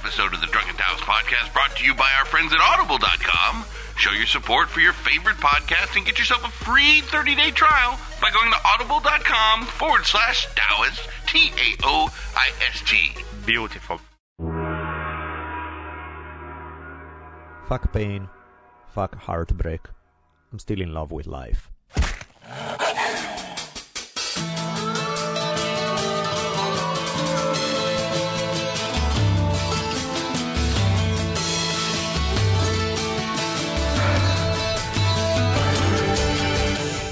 episode of the Drunken Taoist podcast brought to you by our friends at Audible.com. Show your support for your favorite podcast and get yourself a free 30 day trial by going to audible.com forward slash Taoist, T A O I S T. Beautiful. Fuck pain. Fuck heartbreak. I'm still in love with life.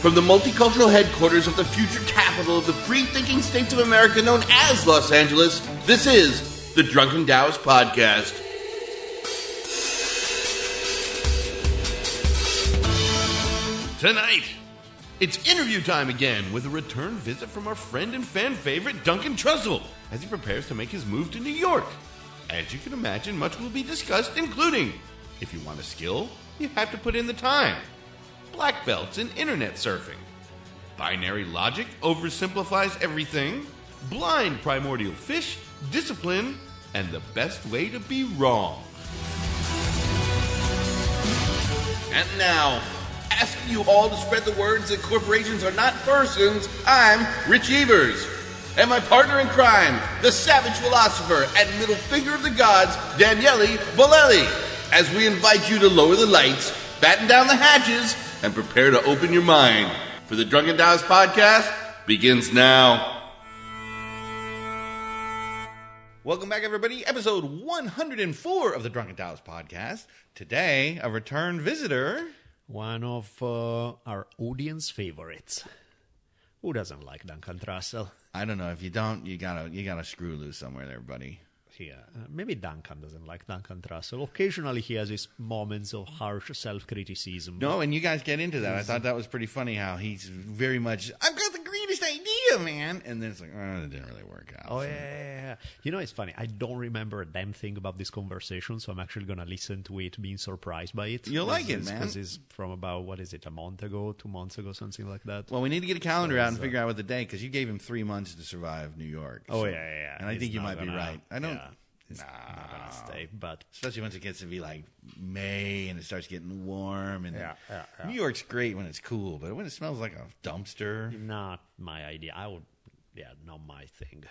From the multicultural headquarters of the future capital of the free thinking states of America known as Los Angeles, this is the Drunken Taoist Podcast. Tonight, it's interview time again with a return visit from our friend and fan favorite Duncan Trussell as he prepares to make his move to New York. As you can imagine, much will be discussed, including if you want a skill, you have to put in the time black belts in internet surfing. Binary logic oversimplifies everything. Blind primordial fish, discipline, and the best way to be wrong. And now, asking you all to spread the words that corporations are not persons, I'm Rich Evers. And my partner in crime, the savage philosopher and middle finger of the gods, Daniele Bolelli, as we invite you to lower the lights, batten down the hatches, and prepare to open your mind. For the Drunken Taoist podcast begins now. Welcome back, everybody. Episode 104 of the Drunken Taoist podcast. Today, a return visitor. One of uh, our audience favorites. Who doesn't like Duncan Trussell? I don't know if you don't, you gotta you gotta screw loose somewhere there, buddy. Yeah, uh, maybe Duncan doesn't like Duncan Trussell. Occasionally, he has his moments of harsh self-criticism. No, and you guys get into that. I thought that was pretty funny how he's very much. I've got the greatest idea, man, and then it's like, oh, it didn't really work out. Oh So- yeah, yeah, yeah. You know, it's funny. I don't remember a damn thing about this conversation, so I'm actually gonna listen to it, being surprised by it. You'll like it, man. Because it's from about what is it, a month ago, two months ago, something like that. Well, we need to get a calendar out and figure out what the day because you gave him three months to survive New York. oh yeah, yeah, yeah. And I He's think you might be right. I don't. Yeah, he's not gonna stay, but Especially once it gets to be like May and it starts getting warm. And Yeah, yeah, yeah. New York's great when it's cool, but when it smells like a dumpster, not my idea. I would, yeah, not my thing.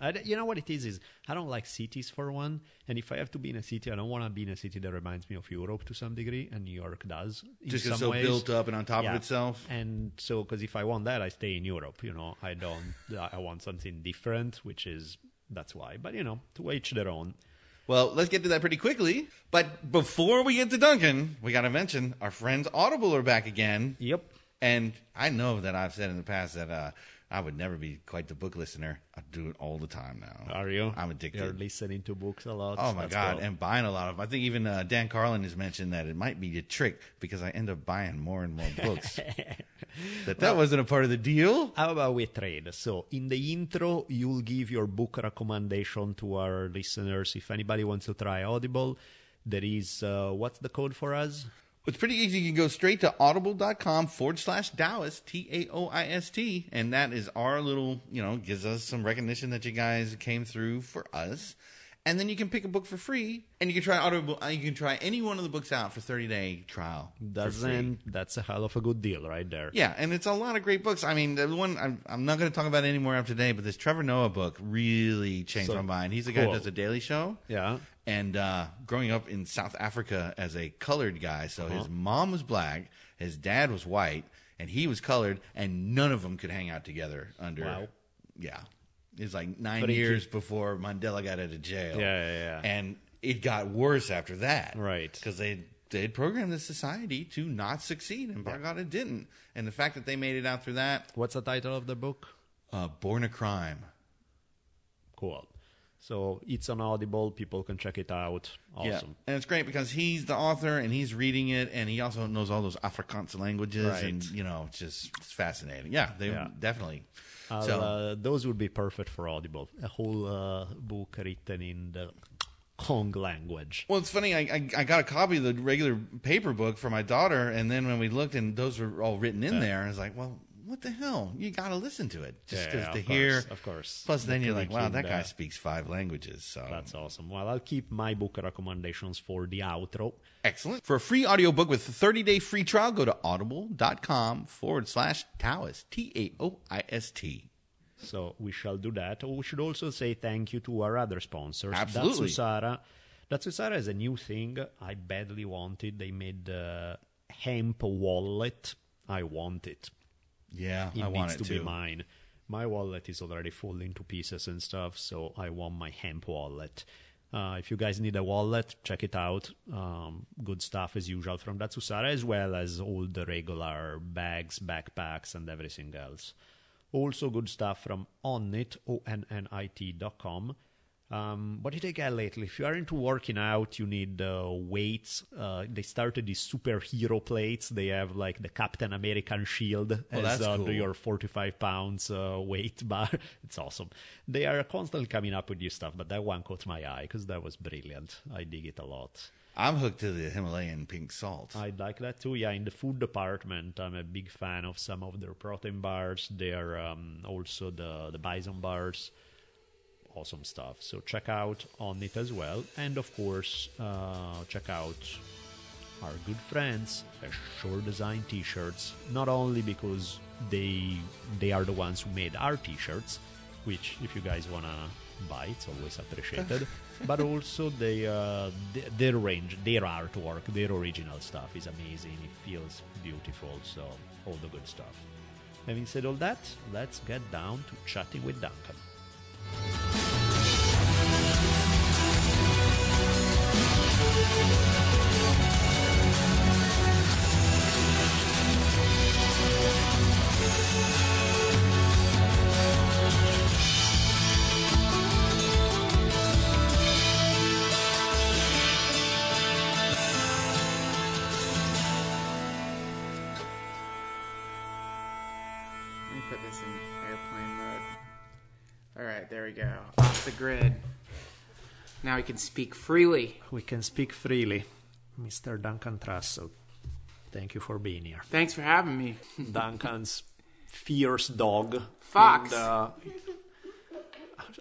I, I- you know what it is? Is I don't like cities for one, and if I have to be in a city, I don't want to be in a city that reminds me of Europe to some degree, and New York does. in just some it's so ways. built up and on top Yeah. of itself. And so, because if I want that, I stay in Europe. You know, I don't. I want something different, which is that's why. But you know, to each their own. Well, let's get to that pretty quickly. But before we get to Duncan, we got to mention our friends Audible are back again. Yep. And I know that I've said in the past that uh, I would never be quite the book listener. I do it all the time now. Are you? I'm addicted. You're listening to books a lot. Oh my That's god, cool. and buying a lot of. I think even uh, Dan Carlin has mentioned that it might be a trick because I end up buying more and more books. that that wasn't a part of the deal. How about we trade? So, in the intro, you'll give your book recommendation to our listeners. If anybody wants to try Audible, there is uh, what's the code for us? It's pretty easy. You can go straight to audible.com forward slash Taoist, T A O I S T. And that is our little, you know, gives us some recognition that you guys came through for us. And then you can pick a book for free, and you can try Audible. uh, You can try any one of the books out for thirty day trial. Doesn't that's a hell of a good deal right there? Yeah, and it's a lot of great books. I mean, the one I'm, I'm not going to talk about anymore after today, but this Trevor Noah book really changed So, my mind. He's the guy cool. who does the Daily Show. Yeah. And uh, growing up in South Africa as a colored guy, so Uh-huh. his mom was black, his dad was white, and he was colored, and none of them could hang out together under. Wow. Yeah. It was like nine But he years before Mandela got out of jail. Yeah, yeah, yeah. And it got worse after that. Right. Because they they had programmed the society to not succeed, and by God, it didn't. And the fact that they made it out through that, What's the title of the book? uh, Born a Crime. Cool. So it's on Audible. People can check it out. Yeah, Awesome. and it's great because he's the author and he's reading it, and he also knows all those Afrikaans languages, and Right. you know, it's just it's fascinating. Yeah, they Yeah. definitely. I'll, so uh, those would be perfect for Audible. A whole uh, book written in the Kong language. Well, it's funny. I, I I got a copy of the regular paper book for my daughter, and then when we looked and those were all written in there, I was like, well, what the hell? You got to listen to it just because to course, hear. of course. Plus, then you're like, wow, that guy speaks five languages. So That's awesome. Well, I'll keep my book recommendations for the outro. excellent. For a free audiobook with a 30 day free trial, go to audible.com forward slash Taoist. T A O I S T. So we shall do that. We should also say thank you to our other sponsors. Absolutely. Datsusara. Datsusara is a new thing I badly wanted. They made the hemp wallet. I want it. Yeah, It I want needs it to too. be mine. My wallet is already falling to pieces and stuff, so I want my hemp wallet. Uh, if you guys need a wallet, check it out. Um, good stuff as usual from Datsusara, as well as all the regular bags, backpacks, and everything else. Also, good stuff from Onnit, O-N-N-I-T dot com. Um, what did I get lately? If you are into working out, you need uh, weights. Uh, they started these superhero plates. They have like the Captain American shield Oh, as uh, cool. your 45 pounds uh, weight bar. It's awesome. They are constantly coming up with new stuff, but that one caught my eye because that was brilliant. I dig it a lot. I'm hooked to the Himalayan pink salt. I'd like that too. Yeah, in the food department, I'm a big fan of some of their protein bars. They're um, also the the bison bars. Awesome stuff. So check out Onnit as well, and of course, uh, check out our good friends at Shore Design T-shirts. Not only because they they are the ones who made our T-shirts, which if you guys wanna buy, it's always appreciated. but also they uh, th- their range, their artwork, their original stuff is amazing. It feels beautiful. So all the good stuff. Having said all that, let's get down to chatting with Duncan. Put this in airplane mode. All right, there we go. Off the grid. Now we can speak freely. We can speak freely, Mr. Duncan Trussell. Thank you for being here. Thanks for having me. Duncan's fierce dog. Fox. And, uh,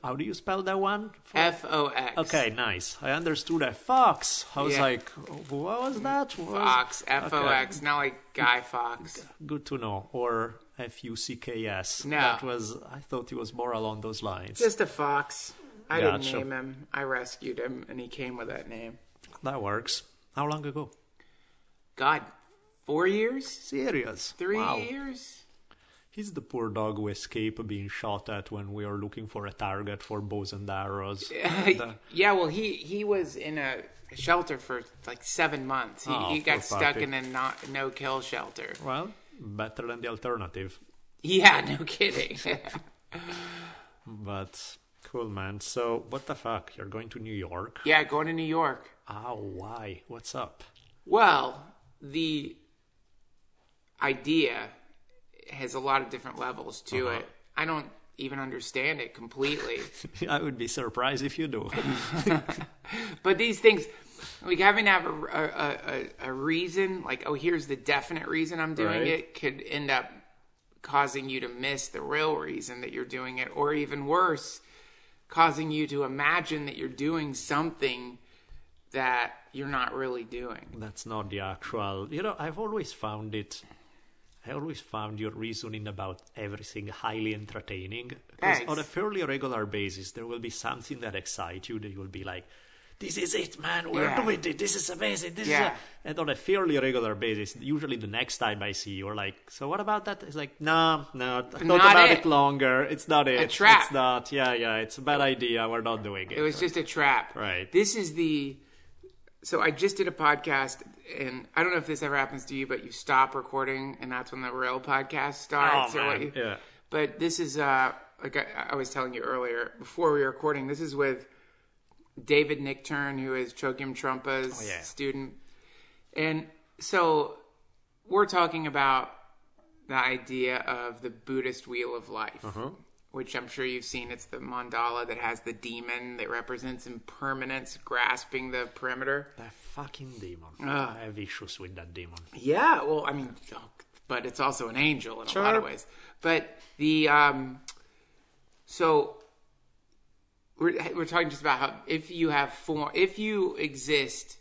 how do you spell that one? F O X. Okay, nice. I understood that. Fox. I was Yeah. like, what was that? What Fox. F O X. Okay. Not like Guy Fawkes. Good to know. Or F U C K S. No. That was, I thought it was more along those lines. Just a fox. I didn't name him. I rescued him, and he came with that name. That works. How long ago? God, four years? Serious. Three Wow. years? He's the poor dog who escaped being shot at when we were looking for a target for bows and arrows. And, uh, yeah, well, he he was in a shelter for like seven months. He, Oh, he got stuck in a not, no kill shelter. well, better than the alternative. Yeah, no kidding. But cool, man. So, what the fuck? You're going to New York? yeah, going to New York. Oh, why? What's up? Well, the idea has a lot of different levels to Uh-huh. it. I don't even understand it completely. I would be surprised if you do. but these things, like having to have a, a, a, a reason, like, oh, here's the definite reason I'm doing Right. it, could end up causing you to miss the real reason that you're doing it, or even worse, causing you to imagine that you're doing something that you're not really doing. That's not the actual. You know, I've always found it. I always found your reasoning about everything highly entertaining. Because on a fairly regular basis, there will be something that excites you that you'll be like, this is it, man. We're Yeah. doing it. This is amazing. This Yeah. is a... And on a fairly regular basis, usually the next time I see you, are like, so what about that? It's like, no, no, thought Not about it. it. longer. It's not it. A trap. It's not. Yeah, yeah. It's a bad idea. We're not doing it. It was just a trap. Right. This is the. So I just did a podcast, and I don't know if this ever happens to you, but you stop recording, and that's when the real podcast starts. Oh, or what man. you, Yeah. But this is uh like I, I was telling you earlier before we were recording. This is with David Nichtern, who is Chogyam Trungpa's Oh, yeah. student, and so we're talking about the idea of the Buddhist wheel of life, Uh-huh. which I'm sure you've seen. It's the mandala that has the demon that represents impermanence grasping the perimeter. That fucking demon. Ah. I have issues with that demon. Yeah, well, I mean, but it's also an angel in Sure. a lot of ways. But the um, so we're we're talking just about how if you have form, if you exist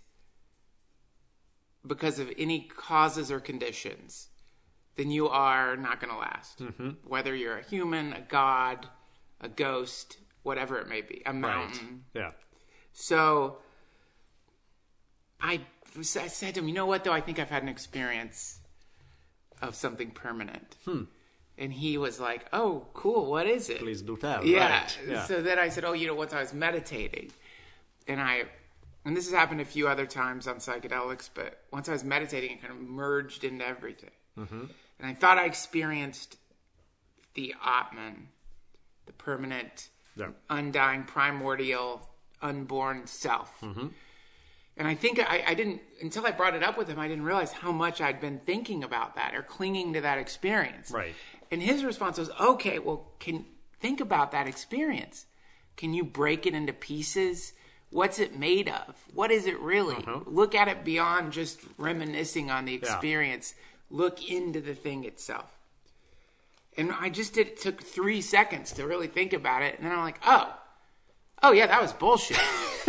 because of any causes or conditions, then you are not going to last. Mm-hmm. Whether you're a human, a god, a ghost, whatever it may be, a mountain. Yeah. So I, I said to him, you know what, though? I think I've had an experience of something permanent. Hmm. And he was like, oh, cool. What is it? Please do tell. Yeah. Right. Yeah. So then I said, oh, you know, once I was meditating, and I, and this has happened a few other times on psychedelics, but once I was meditating, it kind of merged into everything. Mm-hmm. And I thought I experienced the Atman, the permanent, Yeah. undying, primordial, unborn self. Mm-hmm. And I think I, I didn't, until I brought it up with him, I didn't realize how much I'd been thinking about that or clinging to that experience. Right. And his response was, okay, well, can think about that experience. Can you break it into pieces? What's it made of? What is it really? Uh-huh. Look at it beyond just reminiscing on the experience. Look into the thing itself. And I just did, it took three seconds to really think about it. And then I'm like, oh, oh yeah, that was bullshit.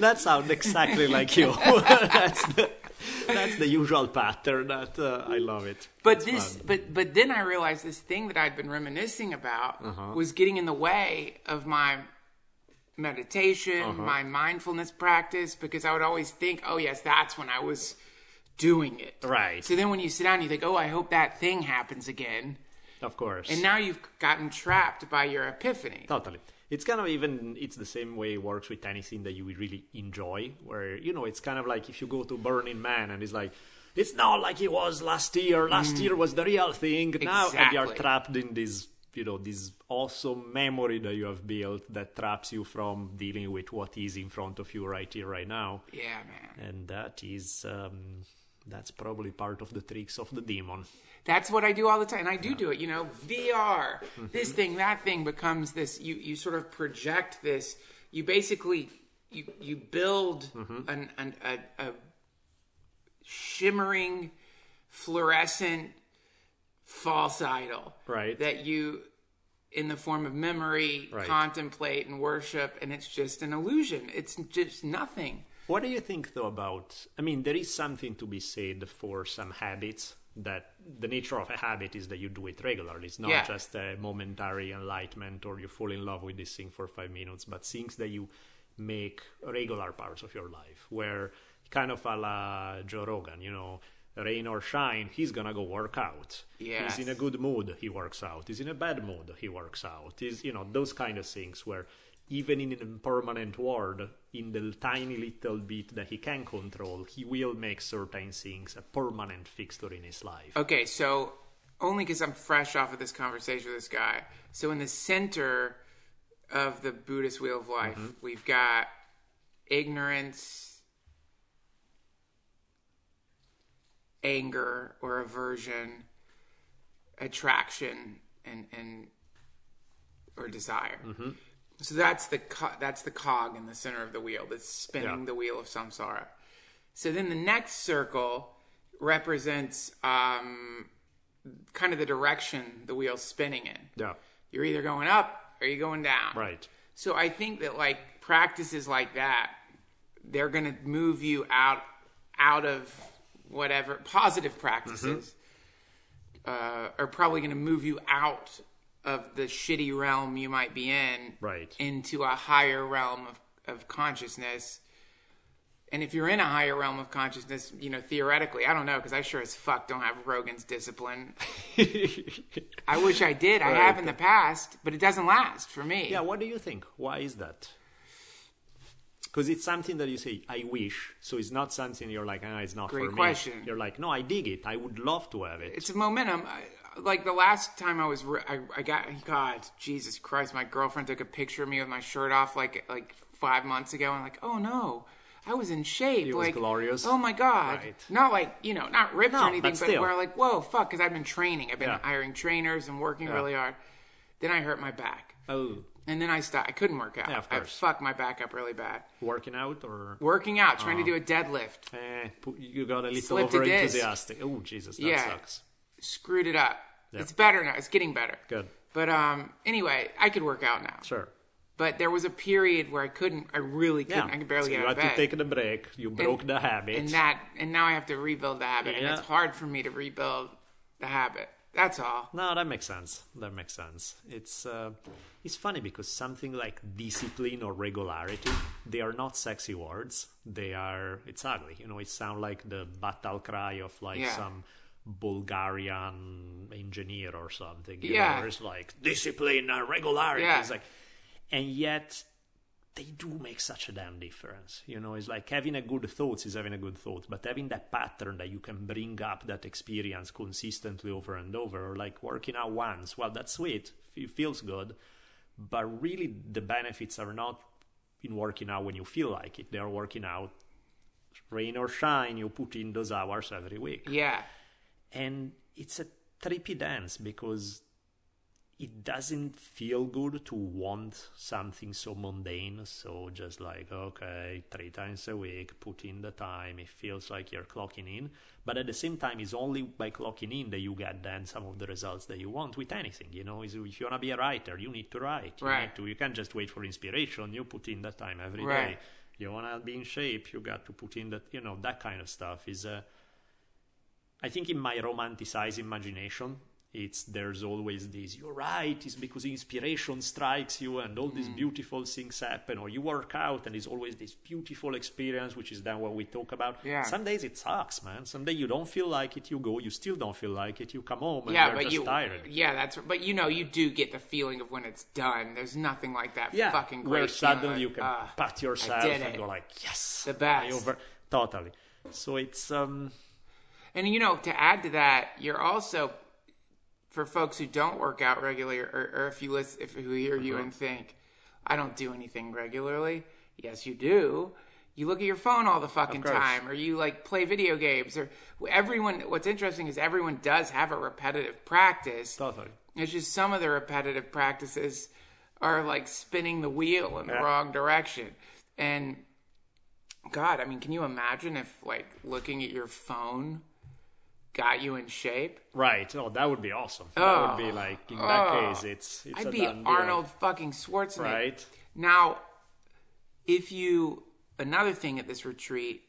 that sounds exactly like you. that's the that's the usual pattern. That uh, I love it. But It's this, fun. but but then I realized this thing that I'd been reminiscing about Uh-huh. was getting in the way of my meditation, Uh-huh. my mindfulness practice, because I would always think, oh yes, that's when I was doing it. Right. So then when you sit down, you think, oh, I hope that thing happens again, of course. and now you've gotten trapped by your epiphany. Totally. It's kind of even, it's the same way it works with anything that you really enjoy, where, you know, it's kind of like if you go to Burning Man and it's like, it's not like it was last year. Last year was the real thing. Now, and you're Mm. Trapped in this, you know, this awesome memory that you have built that traps you from dealing with what is in front of you right here, right now. Yeah, man. And that is, um, that's probably part of the tricks of the demon. That's what I do all the time. And I do do it, you know, VR, this thing, that thing becomes this you you sort of project this. You basically you you build Mm-hmm. an, an a, a shimmering fluorescent false idol. Right. That you in the form of memory Right. contemplate and worship and it's just an illusion. It's just nothing. What do you think, though, about? I mean, there is something to be said for some habits that the nature of a habit is that you do it regularly. It's not Yeah. just a momentary enlightenment or you fall in love with this thing for five minutes, but things that you make regular parts of your life, where kind of a la Joe Rogan, you know, rain or shine, he's gonna go work out. Yes. He's in a good mood, he works out. He's in a bad mood, he works out. He's, you know, those kind of things where even in an impermanent world, in the tiny little bit that he can control, he will make certain things a permanent fixture in his life. Okay, so only because I'm fresh off of this conversation with this guy. So in the center of the Buddhist wheel of life, mm-hmm. we've got ignorance, anger or aversion, attraction, and and or desire. Mm-hmm. So that's the co- that's the cog in the center of the wheel that's spinning Yeah. the wheel of samsara. So then the next circle represents um, kind of the direction the wheel's spinning in. Yeah, You're either going up or you're going down. right. So I think that like practices like that, they're going to move you out out of whatever positive practices uh, are probably going to move you out of the shitty realm you might be in Right. into a higher realm of, of consciousness. And if you're in a higher realm of consciousness, you know, theoretically, I don't know, because I sure as fuck don't have Rogan's discipline. I wish I did. I have in the past, but it doesn't last for me. Yeah, what do you think? Why is that? Because it's something that you say, I wish. So it's not something you're like, ah, it's not Great for question. me. You're like, no, I dig it. I would love to have it. it's a momentum. Like the last time I was, re- I, I got God, Jesus Christ, my girlfriend took a picture of me with my shirt off like like five months ago, and I'm like, oh no, I was in shape. It was like, glorious. Oh my God, Right. not like you know, not ripped No, or anything, but still. where like, whoa, fuck, because I've been training, I've been Yeah. hiring trainers and working Yeah. really hard. Then I hurt my back. oh, and then I stopped. I couldn't work out. Yeah, I fucked my back up really bad. Working out or Working out, trying to Uh-huh. do a deadlift, eh, you got a little Slipped over enthusiastic. Oh Jesus, that Yeah. sucks. Screwed it up. Yeah. It's better now. It's getting better. Good. But um, anyway, I could work out now. Sure. But there was a period where I couldn't. I really couldn't. I could barely so get you out of bed. You had to take the break. You broke the habit. and that, and now I have to rebuild the habit, and it's hard for me to rebuild the habit. That's all. No, that makes sense. That makes sense. It's uh, it's funny because something like discipline or regularity, they are not sexy words. They are. It's ugly. You know, it sounds like the battle cry of like Yeah. some Bulgarian engineer or something. Yeah. know, it's like discipline and regularity. Yeah. It's like, and yet they do make such a damn difference. You know, it's like having a good thoughts is having a good thought, but having that pattern that you can bring up that experience consistently over and over, or like working out once, well, that's sweet. It feels good. But really, the benefits are not in working out when you feel like it. They are working out, rain or shine, you put in those hours every week Yeah. And it's a trippy dance because it doesn't feel good to want something so mundane so just like okay three times a week put in the time it feels like you're clocking in but at the same time it's only by clocking in that you get then some of the results that you want with anything you know if you want to be a writer you need to write you Right. need to you can't just wait for inspiration you put in the time every day. Right. you want to be in shape you got to put in that you know that kind of stuff is uh, I think in my romanticized imagination, it's there's always this. You're right. It's because inspiration strikes you, and all Mm. these beautiful things happen, or you work out, and it's always this beautiful experience, which is then what we talk about. Yeah. Some days it sucks, man. Some days you don't feel like it. You go, you still don't feel like it. You come home, and Yeah, you're but just you, tired. yeah, that's. But you know, you do get the feeling of when it's done. There's nothing like that. Yeah, fucking great. where suddenly like, you can ah, pat yourself and go like, yes, The best. Over totally. So it's um And you know, to add to that, you're also for folks who don't work out regularly, or, or if you listen, if who hear you uh-huh. and think, "I don't do anything regularly," yes, you do. You look at your phone all the fucking time, or you like play video games, or everyone. What's interesting is everyone does have a repetitive practice. totally. It's just some of the repetitive practices are like spinning the wheel in the Yeah. wrong direction. And God, I mean, can you imagine if like looking at your phone got you in shape? Right. Oh, that would be awesome. that Oh. would be like in that Oh. case, it's it's I'd be. Arnold fucking Schwarzenegger. Right. Now, if you another thing at this retreat,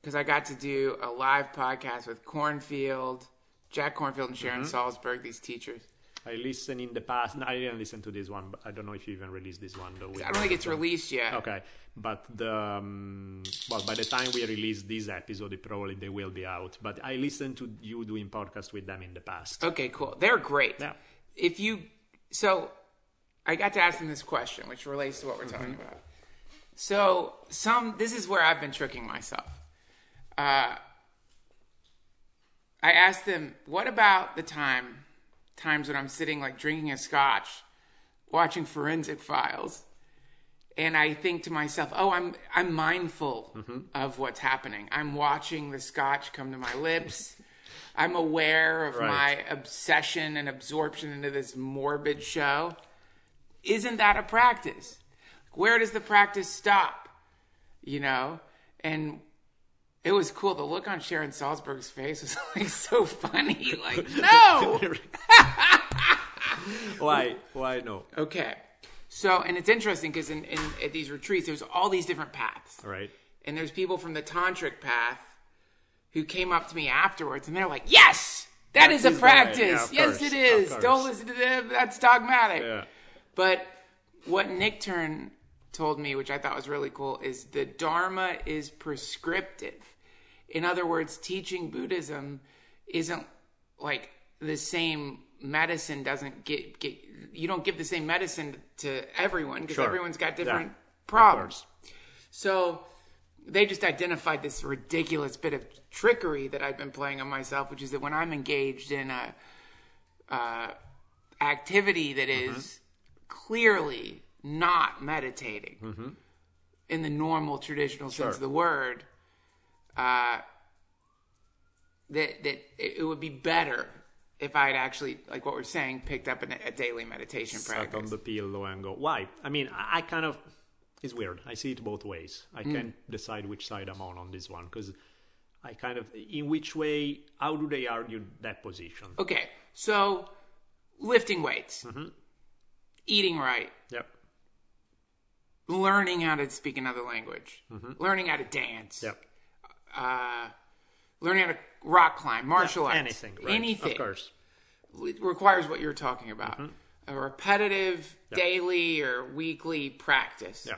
because I got to do a live podcast with Kornfield, Jack Kornfield, and Mm-hmm. Sharon Salzberg, these teachers. I listened in the past. No, I didn't listen to this one, but I don't know if you even released this one though. I don't think it's released yet. Okay, but the um, well, by the time we release this episode, it probably they will be out. But I listened to you doing podcast with them in the past. Okay, cool. They're great. Yeah. If you so I got to ask them this question, which relates to what we're talking Mm-hmm. about. So some this is where I've been tricking myself. Uh, I asked them, what about the time times when I'm sitting like drinking a scotch, watching forensic files, and I think to myself, oh, I'm I'm mindful Mm-hmm. of what's happening. I'm watching the scotch come to my lips. I'm aware of Right. my obsession and absorption into this morbid show. Isn't that a practice? Where does the practice stop? You know? And it was cool. The look on Sharon Salzberg's face was like so funny. Like, no! why? Why no? Okay. So, and it's interesting because in, in at these retreats, there's all these different paths. Right. And there's people from the tantric path who came up to me afterwards and they're like, yes, that is a is the way. practice. Yeah, yes, course, it is. Don't listen to them. That's dogmatic. Yeah. But what Nichtern told me, which I thought was really cool, is the Dharma is prescriptive. In other words, teaching Buddhism isn't like the same medicine doesn't get, get you don't give the same medicine to everyone because Sure. everyone's got different Yeah, problems. So they just identified this ridiculous bit of trickery that I've been playing on myself, which is that when I'm engaged in a uh, activity that Mm-hmm. is clearly not meditating in the normal traditional sense Mm-hmm. Sure. of the word, uh, that that it would be better if I'd actually, like what we're saying, picked up an, a daily meditation sat on practice. the pillow and go, why? I mean, I, I kind of, it's weird. I see it both ways. I Mm. can't decide which side I'm on on this one because I kind of, in which way, how do they argue that position? Okay, so lifting weights, Mm-hmm. eating right, Yep. learning how to speak another language, learning how to dance, Mm-hmm. Yep. Uh, learning how to rock climb, martial arts, Anything. Right? anything Of course. requires what you're talking about. Mm-hmm. A repetitive daily or weekly practice. Yeah.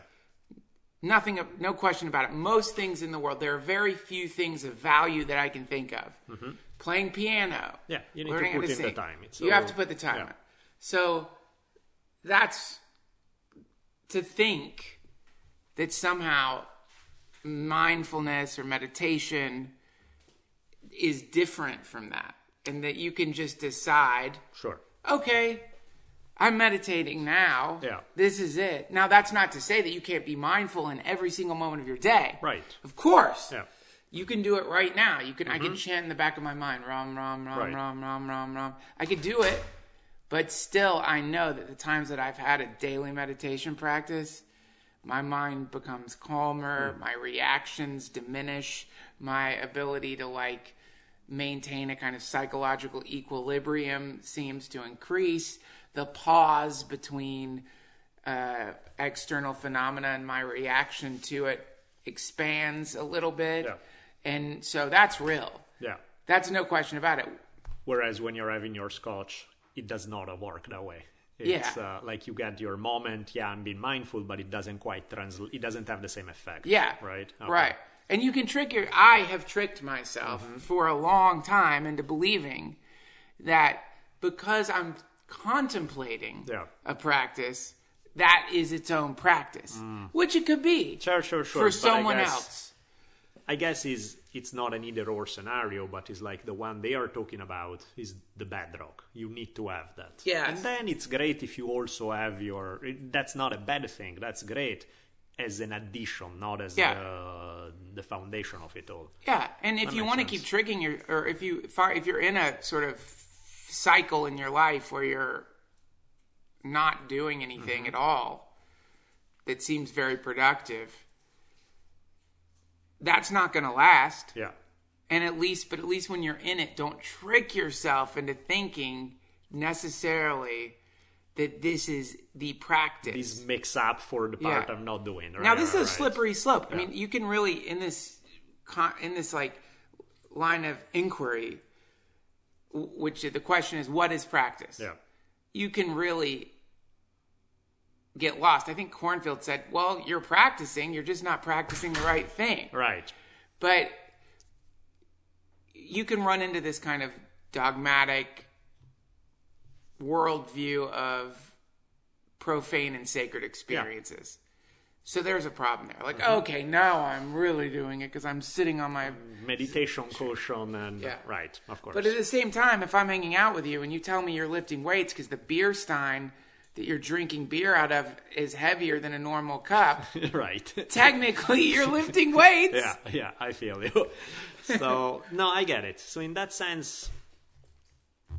Nothing, no question about it. Most things in the world, there are very few things of value that I can think of. Playing piano. Mm-hmm. Yeah, you need to learning how put in the time. It's you all- have to put the time yeah. in. So that's to think that somehow mindfulness or meditation is different from that, and that you can just decide Sure. okay, I'm meditating now. Yeah. This is it. Now, that's not to say that you can't be mindful in every single moment of your day. Right. Of course. Yeah. You can do it right now. You can. I can mm-hmm. chant in the back of my mind, ram, ram, ram, Right. ram, ram, ram, ram. I could do it, but still, I know that the times that I've had a daily meditation practice, my mind becomes calmer. My reactions diminish. My ability to like maintain a kind of psychological equilibrium seems to increase. The pause between uh, external phenomena and my reaction to it expands a little bit. Yeah. And so that's real. Yeah. That's no question about it. Whereas when you're having your scotch, it does not work that way. It's Yeah. uh, like you get your moment, yeah, I'm being mindful, but it doesn't quite translate. It doesn't have the same effect. Yeah. Right. Okay. Right. And you can trick your I have tricked myself Mm-hmm. for a long time into believing that because I'm contemplating Yeah. a practice, that is its own practice. Which it could be Mm. Sure, sure, sure. for But someone guess- else. I guess is it's not an either or scenario, but it's like the one they are talking about is the bedrock. You need to have that. Yes. And then it's great if you also have your. That's not a bad thing. That's great as an addition, not as Yeah. the, the foundation of it all. Yeah, and if That you want to keep tricking your, or if you if, if you're in a sort of cycle in your life where you're not doing anything Mm-hmm. at all that seems very productive, that's not going to last. Yeah. And at least, but at least when you're in it, don't trick yourself into thinking necessarily that this is the practice. This makes up for the part Yeah. I'm not doing. Right, Now this is a slippery slope. I mean, you can really in this con- in this like line of inquiry, which the question is, what is practice? Yeah. You can really get lost. I think Kornfield said, "Well, you're practicing. You're just not practicing the right thing." Right. But you can run into this kind of dogmatic worldview of profane and sacred experiences. So there's a problem there. Like, mm-hmm. okay, now I'm really doing it because I'm sitting on my. Meditation cushion and Yeah. right, of course. But at the same time, if I'm hanging out with you and you tell me you're lifting weights because the beer stein that you're drinking beer out of is heavier than a normal cup, right. technically you're lifting weights. yeah, yeah, I feel you. so no, I get it. So in that sense,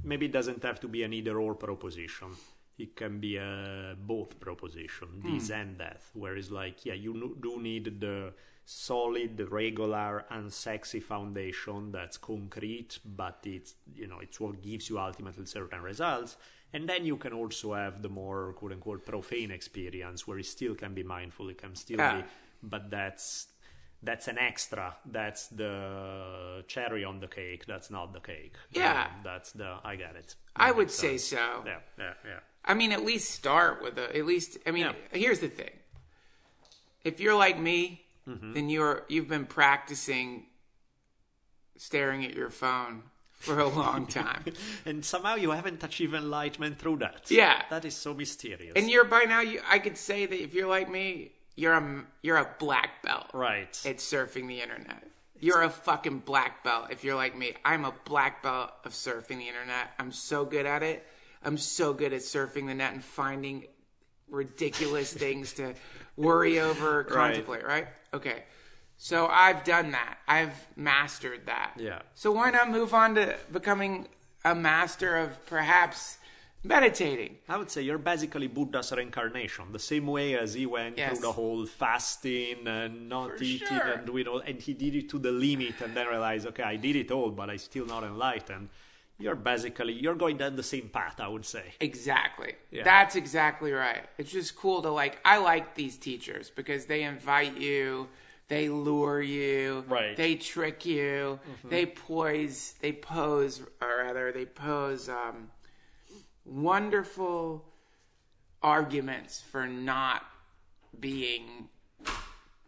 maybe it doesn't have to be an either or proposition. It can be a both proposition, hmm. this and that. Where it's like, yeah, you do need the solid, regular, unsexy foundation that's concrete, but it's you know it's what gives you ultimately certain results. And then you can also have the more quote unquote profane experience where it still can be mindful, it can still be but that's that's an extra. That's the cherry on the cake. That's not the cake. Yeah. Um, that's the. I get it. I would makes say so. Yeah, yeah, yeah. I mean, at least start with a. At least, I mean, Yeah. here's the thing. If you're like me, Mm-hmm. then you're you've been practicing staring at your phone for a long time, And somehow you haven't achieved enlightenment through that. Yeah. that is so mysterious. and you're by now. You, I could say that if you're like me, you're a you're a black belt right. at surfing the internet. You're a fucking black belt if you're like me. I'm a black belt of surfing the internet. I'm so good at it. I'm so good at surfing the net and finding ridiculous things to worry over, contemplate, right? Okay. So I've done that. I've mastered that. Yeah. So why not move on to becoming a master of perhaps meditating. I would say you're basically Buddha's reincarnation, the same way as he went Yes. through the whole fasting and not For eating sure. and doing all, and he did it to the limit, and then realized, okay, I did it all, but I'm still not enlightened. You're basically you're going down the same path, I would say. Exactly. Yeah. That's exactly right. It's just cool to like I like these teachers because they invite you, they lure you, Right. they trick you, they poise they pose or rather they pose um wonderful arguments for not being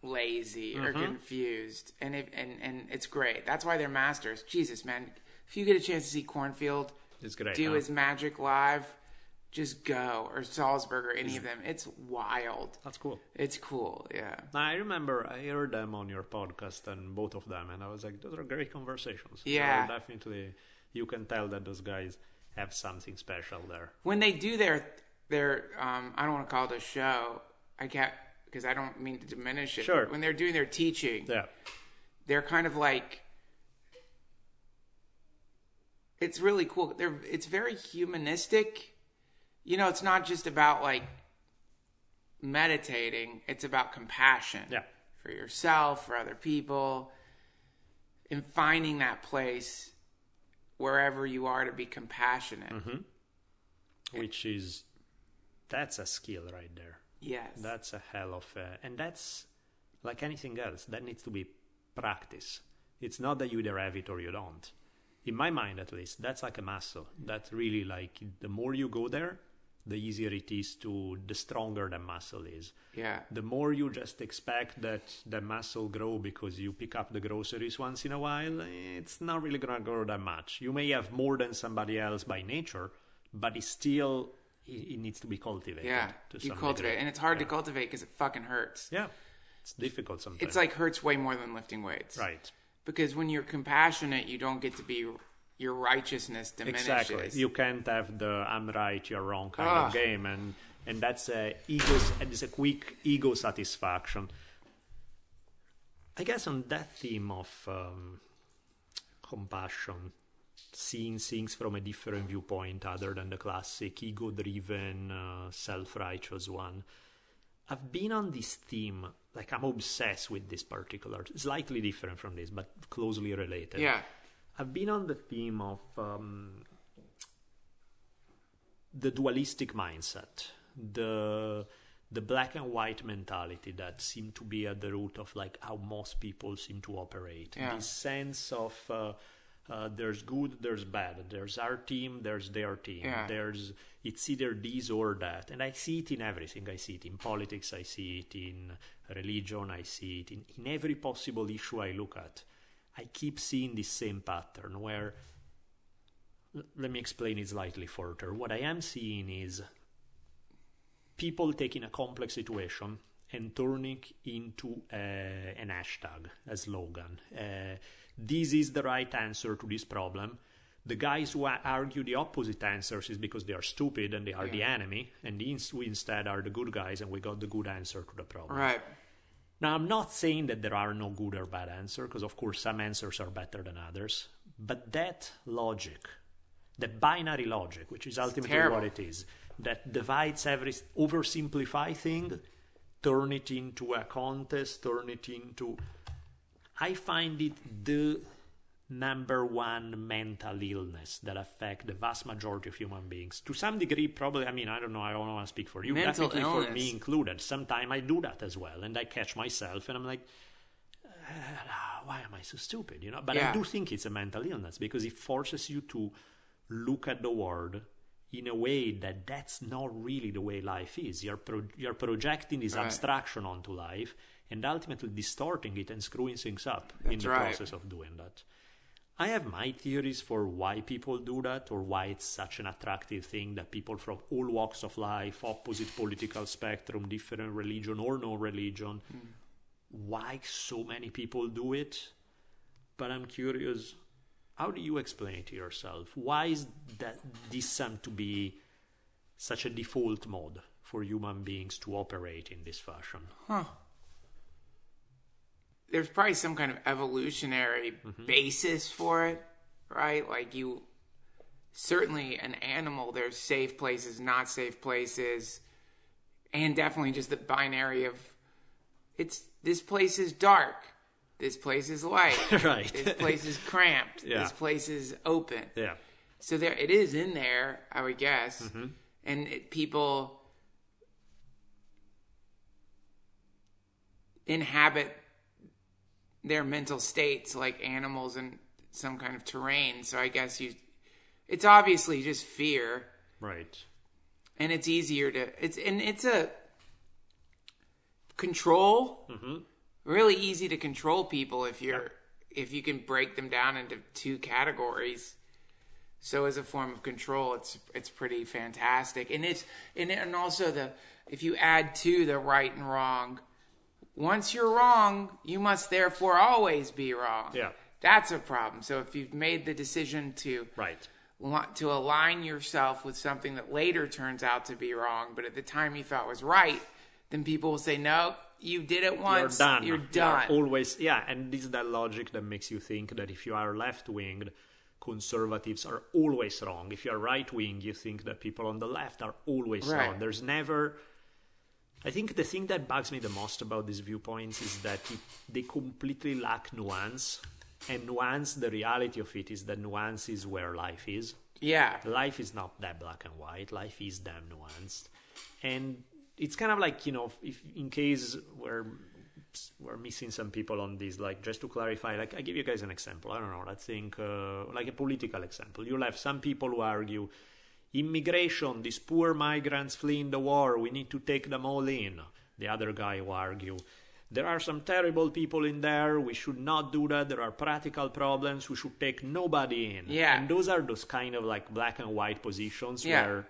lazy or confused and if and and it's great. That's why they're masters. Jesus, man. If you get a chance to see Kornfield It's great. do his magic live, just go. Or Salzberg or any of them. It's wild. That's cool. It's cool, yeah. I remember I heard them on your podcast and both of them, and I was like, those are great conversations. Yeah. They're definitely. You can tell that those guys have something special there. When they do their their um I don't want to call it a show. I can't because I don't mean to diminish it. Sure. When they're doing their teaching, Yeah. they're kind of like it's really cool. They're it's very humanistic. You know, it's not just about like meditating, it's about compassion. Yeah. For yourself, for other people, and finding that place wherever you are to be compassionate. Mm-hmm. Which is. That's a skill right there. Yes. That's a hell of a, and that's like anything else. That needs to be practice. It's not that you either have it or you don't. In my mind, at least, that's like a muscle. That's really like the more you go there, the easier it is to, the stronger the muscle is. yeah. The more you just expect that the muscle grow because you pick up the groceries once in a while, it's not really gonna grow that much. You may have more than somebody else by nature, but it's still it, it needs to be cultivated. Yeah. You cultivate. degree. And it's hard Yeah. to cultivate because it fucking hurts. Yeah, it's difficult sometimes. It's like hurts way more than lifting weights. right, Because when you're compassionate, you don't get to be your righteousness diminishes. exactly. You can't have the "I'm right, you're wrong" kind Ah. of game, and and that's a ego. and It's a quick ego satisfaction. I guess on that theme of um, compassion, seeing things from a different viewpoint other than the classic ego-driven, uh, self-righteous one. I've been on this theme, like I'm obsessed with this particular, slightly different from this, but closely related. Yeah. I've been on the theme of um, the dualistic mindset, the the black and white mentality that seem to be at the root of like how most people seem to operate. Yeah. This sense of uh, uh, there's good, there's bad. There's our team, there's their team. Yeah. There's it's either this or that, and I see it in everything. I see it in politics. I see it in religion. I see it in, in every possible issue I look at. I keep seeing this same pattern where let me explain it slightly further. What I am seeing is people taking a complex situation and turning into uh, an hashtag, a slogan. Uh, this is the right answer to this problem. The guys who argue the opposite answers is because they are stupid and they are the enemy, and we instead are the good guys and we got the good answer to the problem. Right. Now, I'm not saying that there are no good or bad answers, because of course some answers are better than others. But that logic, the binary logic, which is ultimately what it is, that divides every oversimplify thing, turn it into a contest, turn it into. I find it the number one mental illness that affect the vast majority of human beings. To some degree, probably. I mean, I don't know. I don't want to speak for you. Mental Definitely for me included. Sometimes I do that as well, and I catch myself, and I'm like, "Ah, why am I so stupid? You know. But Yeah. I do think it's a mental illness because it forces you to look at the world in a way that that's not really the way life is. You're pro- you're projecting this Right. abstraction onto life and ultimately distorting it and screwing things up in the right. process of doing that. I have my theories for why people do that or why it's such an attractive thing that people from all walks of life, opposite political spectrum, different religion or no religion, why so many people do it. But I'm curious, how do you explain it to yourself? Why is that this some to be such a default mode for human beings to operate in this fashion? There's probably some kind of evolutionary Mm-hmm. basis for it, right? Like you certainly an animal, there's safe places, not safe places, and definitely just the binary of it's this place is dark, this place is light, Right. this place is cramped, Yeah. this place is open. Yeah. So there, it is in there, I would guess, Mm-hmm. and it, people inhabit their mental states like animals and some kind of terrain. So I guess you, it's obviously just fear, Right. and it's easier to it's and it's a control. Mm-hmm. Really easy to control people if you're if you can break them down into two categories. So as a form of control, it's it's pretty fantastic, and it's and and also the if you add to the right and wrong, once you're wrong, you must therefore always be wrong. Yeah. that's a problem. So if you've made the decision to Right. to align yourself with something that later turns out to be wrong, but at the time you thought was right, then people will say, "No, you did it once. You're done. You're You done." are always, yeah, and this is that logic that makes you think that if you are left winged, conservatives are always wrong. If you are right wing, you think that people on the left are always Right. wrong. There's never. I think the thing that bugs me the most about these viewpoints is that it, they completely lack nuance. And nuance, the reality of it is that nuance is where life is. Yeah, life is not that black and white. Life is damn nuanced. And it's kind of like you know if in case we're we're missing some people on this like just to clarify like i give you guys an example. I don't know let's think uh, like a political example. You'll have some people who argue immigration these poor migrants fleeing the war we need to take them all in the other guy will argue there are some terrible people in there. We should not do that. There are practical problems. We should take nobody in. Yeah. And those are those kind of like black and white positions Yeah. where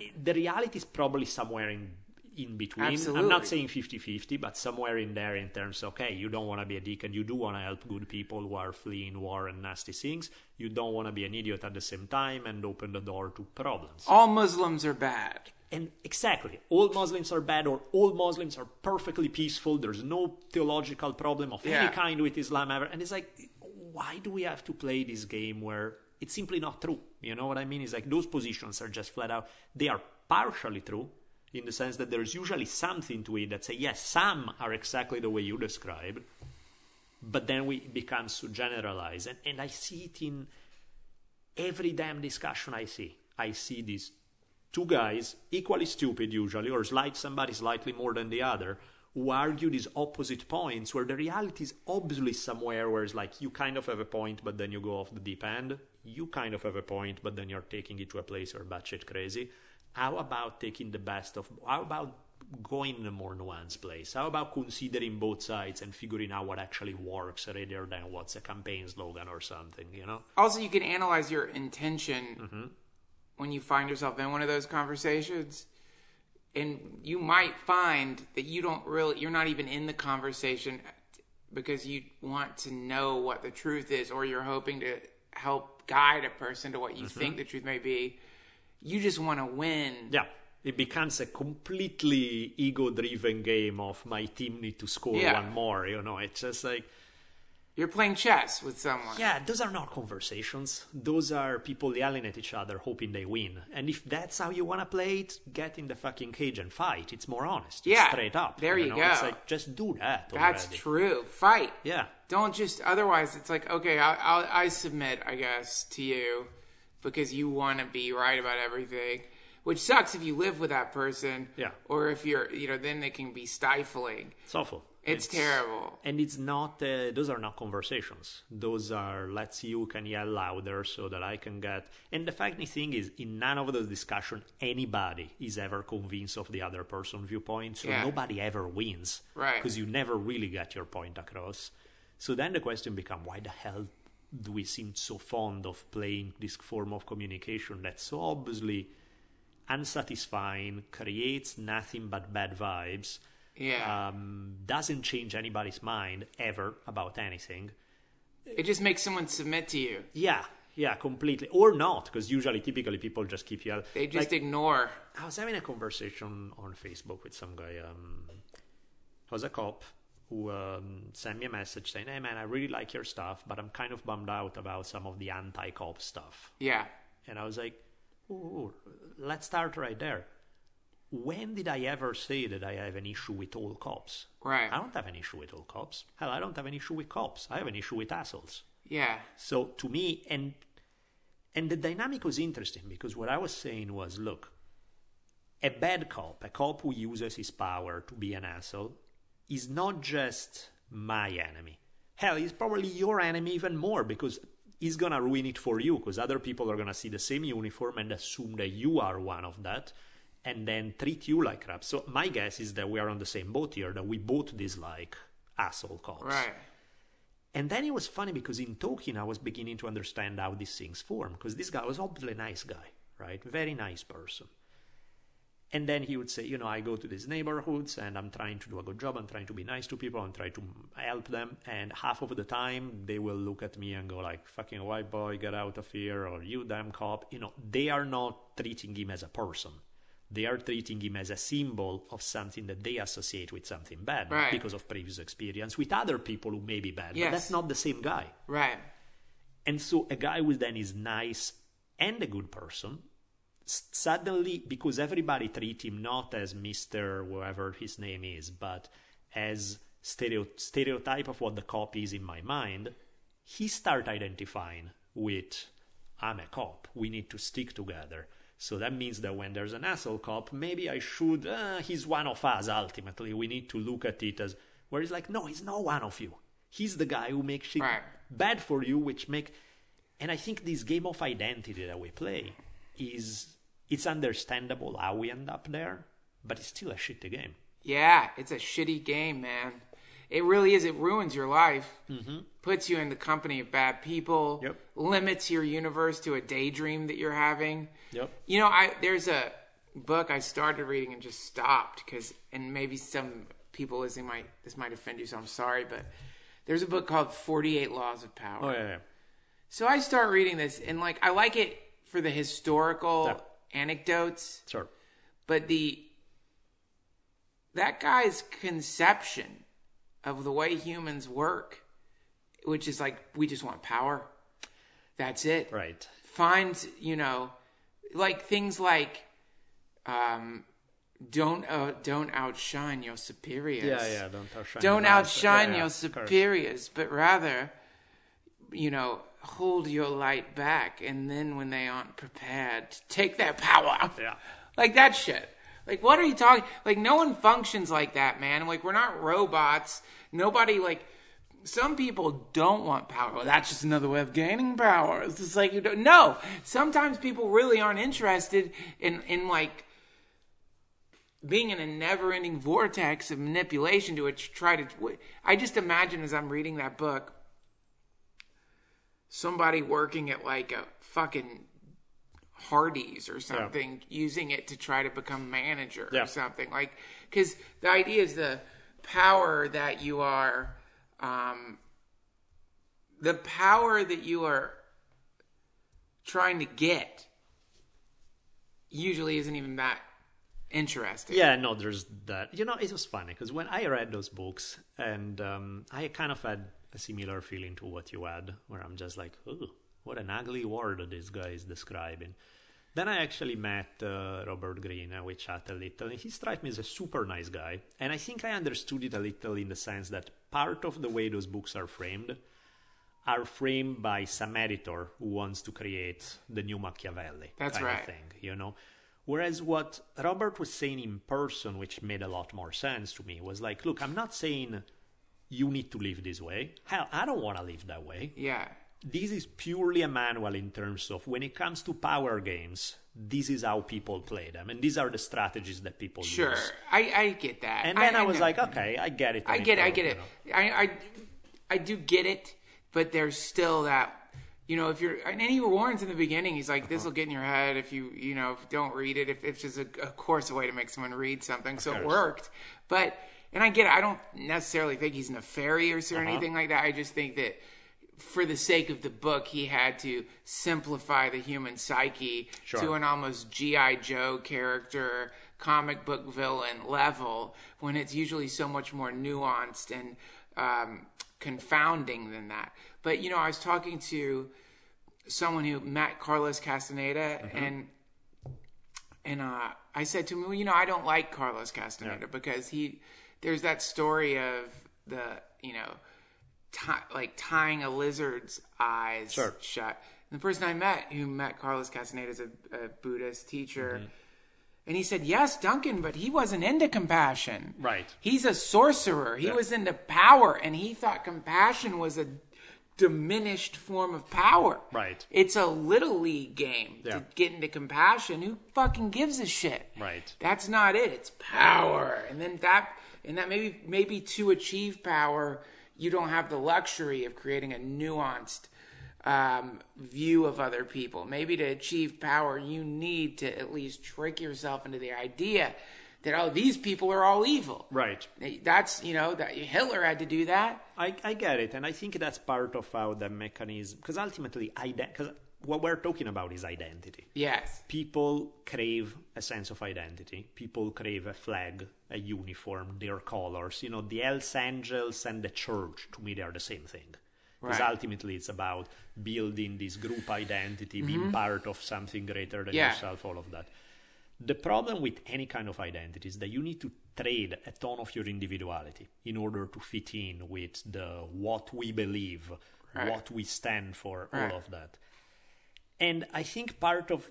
eh, the reality is probably somewhere in in between. I'm not saying 50-50, but somewhere in there in terms of, okay, you don't want to be a dick and you do want to help good people who are fleeing war and nasty things. You don't want to be an idiot at the same time and open the door to problems. all Muslims are bad. And exactly, all Muslims are bad or all Muslims are perfectly peaceful. There's no theological problem of Yeah. any kind with Islam ever. And it's like, why do we have to play this game where it's simply not true? You know what I mean? It's like those positions are just flat out, they are partially true in the sense that there's usually something to it that say, yes, some are exactly the way you described, but then we become so generalized. And, and I see it in every damn discussion I see. I see these two guys, equally stupid usually, or slight somebody slightly more than the other, who argue these opposite points where the reality is obviously somewhere where it's like you kind of have a point, but then you go off the deep end. You kind of have a point, but then you're taking it to a place where batshit crazy. How about taking the best of? How about going in a more nuanced place? How about considering both sides and figuring out what actually works rather than what's a campaign slogan or something? You know? Also, you can analyze your intention Mm-hmm. when you find yourself in one of those conversations. And you might find that you don't really, you're not even in the conversation because you want to know what the truth is, or you're hoping to help guide a person to what you Mm-hmm. think the truth may be. You just want to win. Yeah, it becomes a completely ego-driven game of my team need to score Yeah. one more. You know, it's just like You're playing chess with someone. yeah, those are not conversations. Those are people yelling at each other, hoping they win. And if that's how you want to play it, get in the fucking cage and fight. It's more honest. It's Yeah, straight up. there you know? go. It's like just do that. That's already. true. Fight. Yeah. Don't just. Otherwise, it's like okay, I, I'll, I submit, I guess, to you because you want to be right about everything. Which sucks if you live with that person. Yeah. Or if you're, you know, then it can be stifling. It's awful. It's, terrible. And it's not, uh, those are not conversations. Those are, let's see who can yell louder so that I can get. And the funny thing is, in none of those discussions, anybody is ever convinced of the other person's viewpoint. So Yeah. nobody ever wins. Right. Because you never really get your point across. So then the question becomes why the hell we seem so fond of playing this form of communication that's so obviously unsatisfying, creates nothing but bad vibes? Yeah. um, doesn't change anybody's mind ever about anything. it just makes someone submit to you. Yeah, yeah, completely. Or not, because usually, typically, people just keep you. Out. They just like, ignore. I was having a conversation on Facebook with some guy. Um, I was a cop, who um, sent me a message saying, "Hey man, I really like your stuff, but I'm kind of bummed out about some of the anti-cop stuff." Yeah. And I was like, Ooh, let's start right there. When did I ever say that I have an issue with all cops? Right. I don't have an issue with all cops. Hell, I don't have an issue with cops. I have an issue with assholes. Yeah. So to me, and and the dynamic was interesting because what I was saying was, look, a bad cop, a cop who uses his power to be an asshole, is not just my enemy. Hell, he's probably your enemy even more because he's gonna ruin it for you because other people are gonna see the same uniform and assume that you are one of that and then treat you like crap. So my guess is that we are on the same boat here, that we both dislike asshole cops. Right. And then it was funny because in talking, I was beginning to understand how these things form. Because this guy was obviously a nice guy, right? Very nice person. And then he would say, you know, I go to these neighborhoods and I'm trying to do a good job. I'm trying to be nice to people. I'm trying to help them. And half of the time, they will look at me and go like, fucking white boy, get out of here. Or you damn cop. You know, they are not treating him as a person. They are treating him as a symbol of something that they associate with something bad Right. because of previous experience with other people who may be bad. Yes. But that's not the same guy. Right. And so a guy who then is nice and a good person, suddenly, because everybody treat him not as Mr. whatever his name is, but as stereo- stereotype of what the cop is in my mind, he start identifying with, I'm a cop, we need to stick together. So that means that when there's an asshole cop, maybe I should, uh, he's one of us ultimately. We need to look at it as, where he's like, no, he's not one of you. He's the guy who makes shit Right. bad for you, which make, and I think this game of identity that we play is, it's understandable how we end up there, but it's still a shitty game. Yeah, it's a shitty game, man. It really is. It ruins your life. Mm-hmm. Puts you in the company of bad people. Yep. Limits your universe to a daydream that you're having. Yep. You know, I there's a book I started reading and just stopped because, and maybe some people listening might this might offend you, so I'm sorry, but there's a book called Forty Eight Laws of Power. Oh, yeah, yeah. So I start reading this, and like I like it for the historical. Anecdotes Sure. but the that guy's conception of the way humans work which is like we just want power that's it Right. finds you know like things like um don't uh, don't outshine your superiors Yeah, yeah, don't outshine don't master. outshine Yeah, yeah, your superiors but rather you know hold your light back and then when they aren't prepared take their power Yeah. like that shit like what are you talking like no one functions like that man like we're not robots nobody like some people don't want power. Well, that's just another way of gaining power. It's just like you don't. No, sometimes people really aren't interested in in like being in a never-ending vortex of manipulation to which try to. I just imagine as I'm reading that book, somebody working at like a fucking Hardee's or something, using it to try to become manager Yeah. or something like. Because the idea is the power that you are, um, the power that you are trying to get usually isn't even that interesting. Yeah, no, there's that. You know, it was funny because when I read those books, and um, I kind of had a similar feeling to what you had, where I'm just like, oh, what an ugly world this guy is describing. Then I actually met uh, Robert Greene, and we chat a little, and he struck me as a super nice guy. And I think I understood it a little in the sense that part of the way those books are framed are framed by some editor who wants to create the new Machiavelli. That's kind right. Of thing, you know. Whereas what Robert was saying in person, which made a lot more sense to me, was like, look, I'm not saying you need to live this way. Hell, I don't want to live that way. Yeah. This is purely a manual in terms of when it comes to power games, this is how people play them, and these are the strategies that people Sure. use. I, I get that. And then I, was know. like, okay, I get it. I get it. I get it. know. I, I, I do get it, but there's still that. You know, if you're, and he warns in the beginning, he's like, "This will uh-huh. get in your head if you, you know, if don't read it. If it's just a, of course a way to make someone read something, so it worked. But, and I get it. I don't necessarily think he's nefarious or Uh-huh. anything like that. I just think that for the sake of the book, he had to simplify the human psyche Sure. to an almost G.I. Joe character, comic book villain level, when it's usually so much more nuanced and um, confounding than that. But, you know, I was talking to someone who met Carlos Castaneda and and uh, I said to him, well, you know, I don't like Carlos Castaneda because he there's that story of the you know ti like tying a lizard's eyes Sure. shut. And the person I met who met Carlos Castaneda is a, a Buddhist teacher. Mm-hmm. And he said, Yes, Duncan, but he wasn't into compassion. Right. He's a sorcerer. He Yeah. was into power, and he thought compassion was a diminished form of power. Right. It's a little league game Yeah. to get into compassion. Who fucking gives a shit? Right. That's not it. It's power. And then that and that maybe maybe to achieve power, you don't have the luxury of creating a nuanced um, view of other people. Maybe to achieve power, you need to at least trick yourself into the idea that oh, these people are all evil. Right. That's you know that Hitler had to do that. I, I get it, and I think that's part of how the mechanism. Because ultimately, i because what we're talking about is identity. Yes. People crave a sense of identity. People crave a flag, a uniform, their colors. You know, the Hells Angels and the church, to me, they are the same thing. Because Right. ultimately, it's about building this group identity, being part of something greater than Mm-hmm. Yeah. yourself, all of that. The problem with any kind of identity is that you need to trade a ton of your individuality in order to fit in with the what we believe, Right. what we stand for, Right. all of that. And I think part of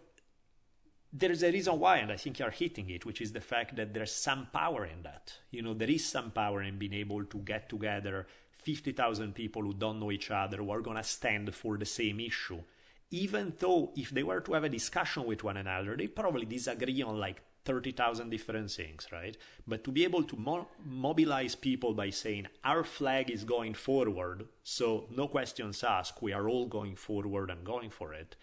there's a reason why, and I think you're hitting it, which is the fact that there's some power in that. You know, there is some power in being able to get together 50,000 people who don't know each other, who are going to stand for the same issue. Even though, if they were to have a discussion with one another, they probably disagree on like 30,000 different things, right? But to be able to mo- mobilize people by saying, our flag is going forward, so no questions asked, we are all going forward and going for it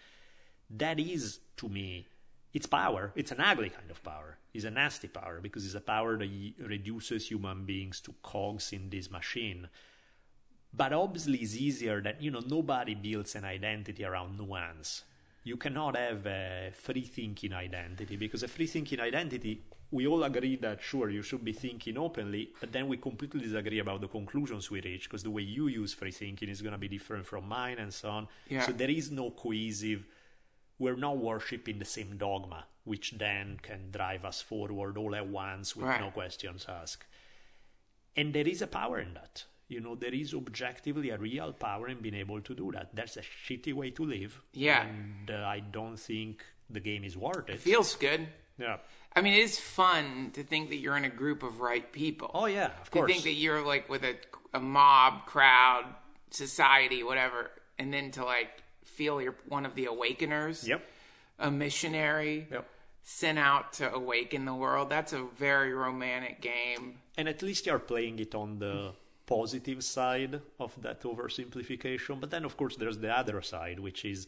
that is to me it's power. It's an ugly kind of power. It's a nasty power because it's a power that y- reduces human beings to cogs in this machine. But obviously it's easier that you know nobody builds an identity around nuance you cannot have a free thinking identity because a free thinking identity we all agree that sure you should be thinking openly but then we completely disagree about the conclusions we reach because the way you use free thinking is going to be different from mine and so on Yeah. so there is no cohesive we're not worshipping the same dogma, which then can drive us forward all at once with Right. no questions asked. And there is a power in that. You know, there is objectively a real power in being able to do that. That's a shitty way to live. Yeah. And uh, I don't think the game is worth it. Feels good. yeah. I mean, it is fun to think that you're in a group of right people. Oh, yeah, of to course. think that you're like with a, a mob, crowd, society, whatever, and then to like feel you're one of the awakeners, Yep. a missionary, Yep. sent out to awaken the world. That's a very romantic game. And at least you're playing it on the positive side of that oversimplification. But then, of course, there's the other side, which is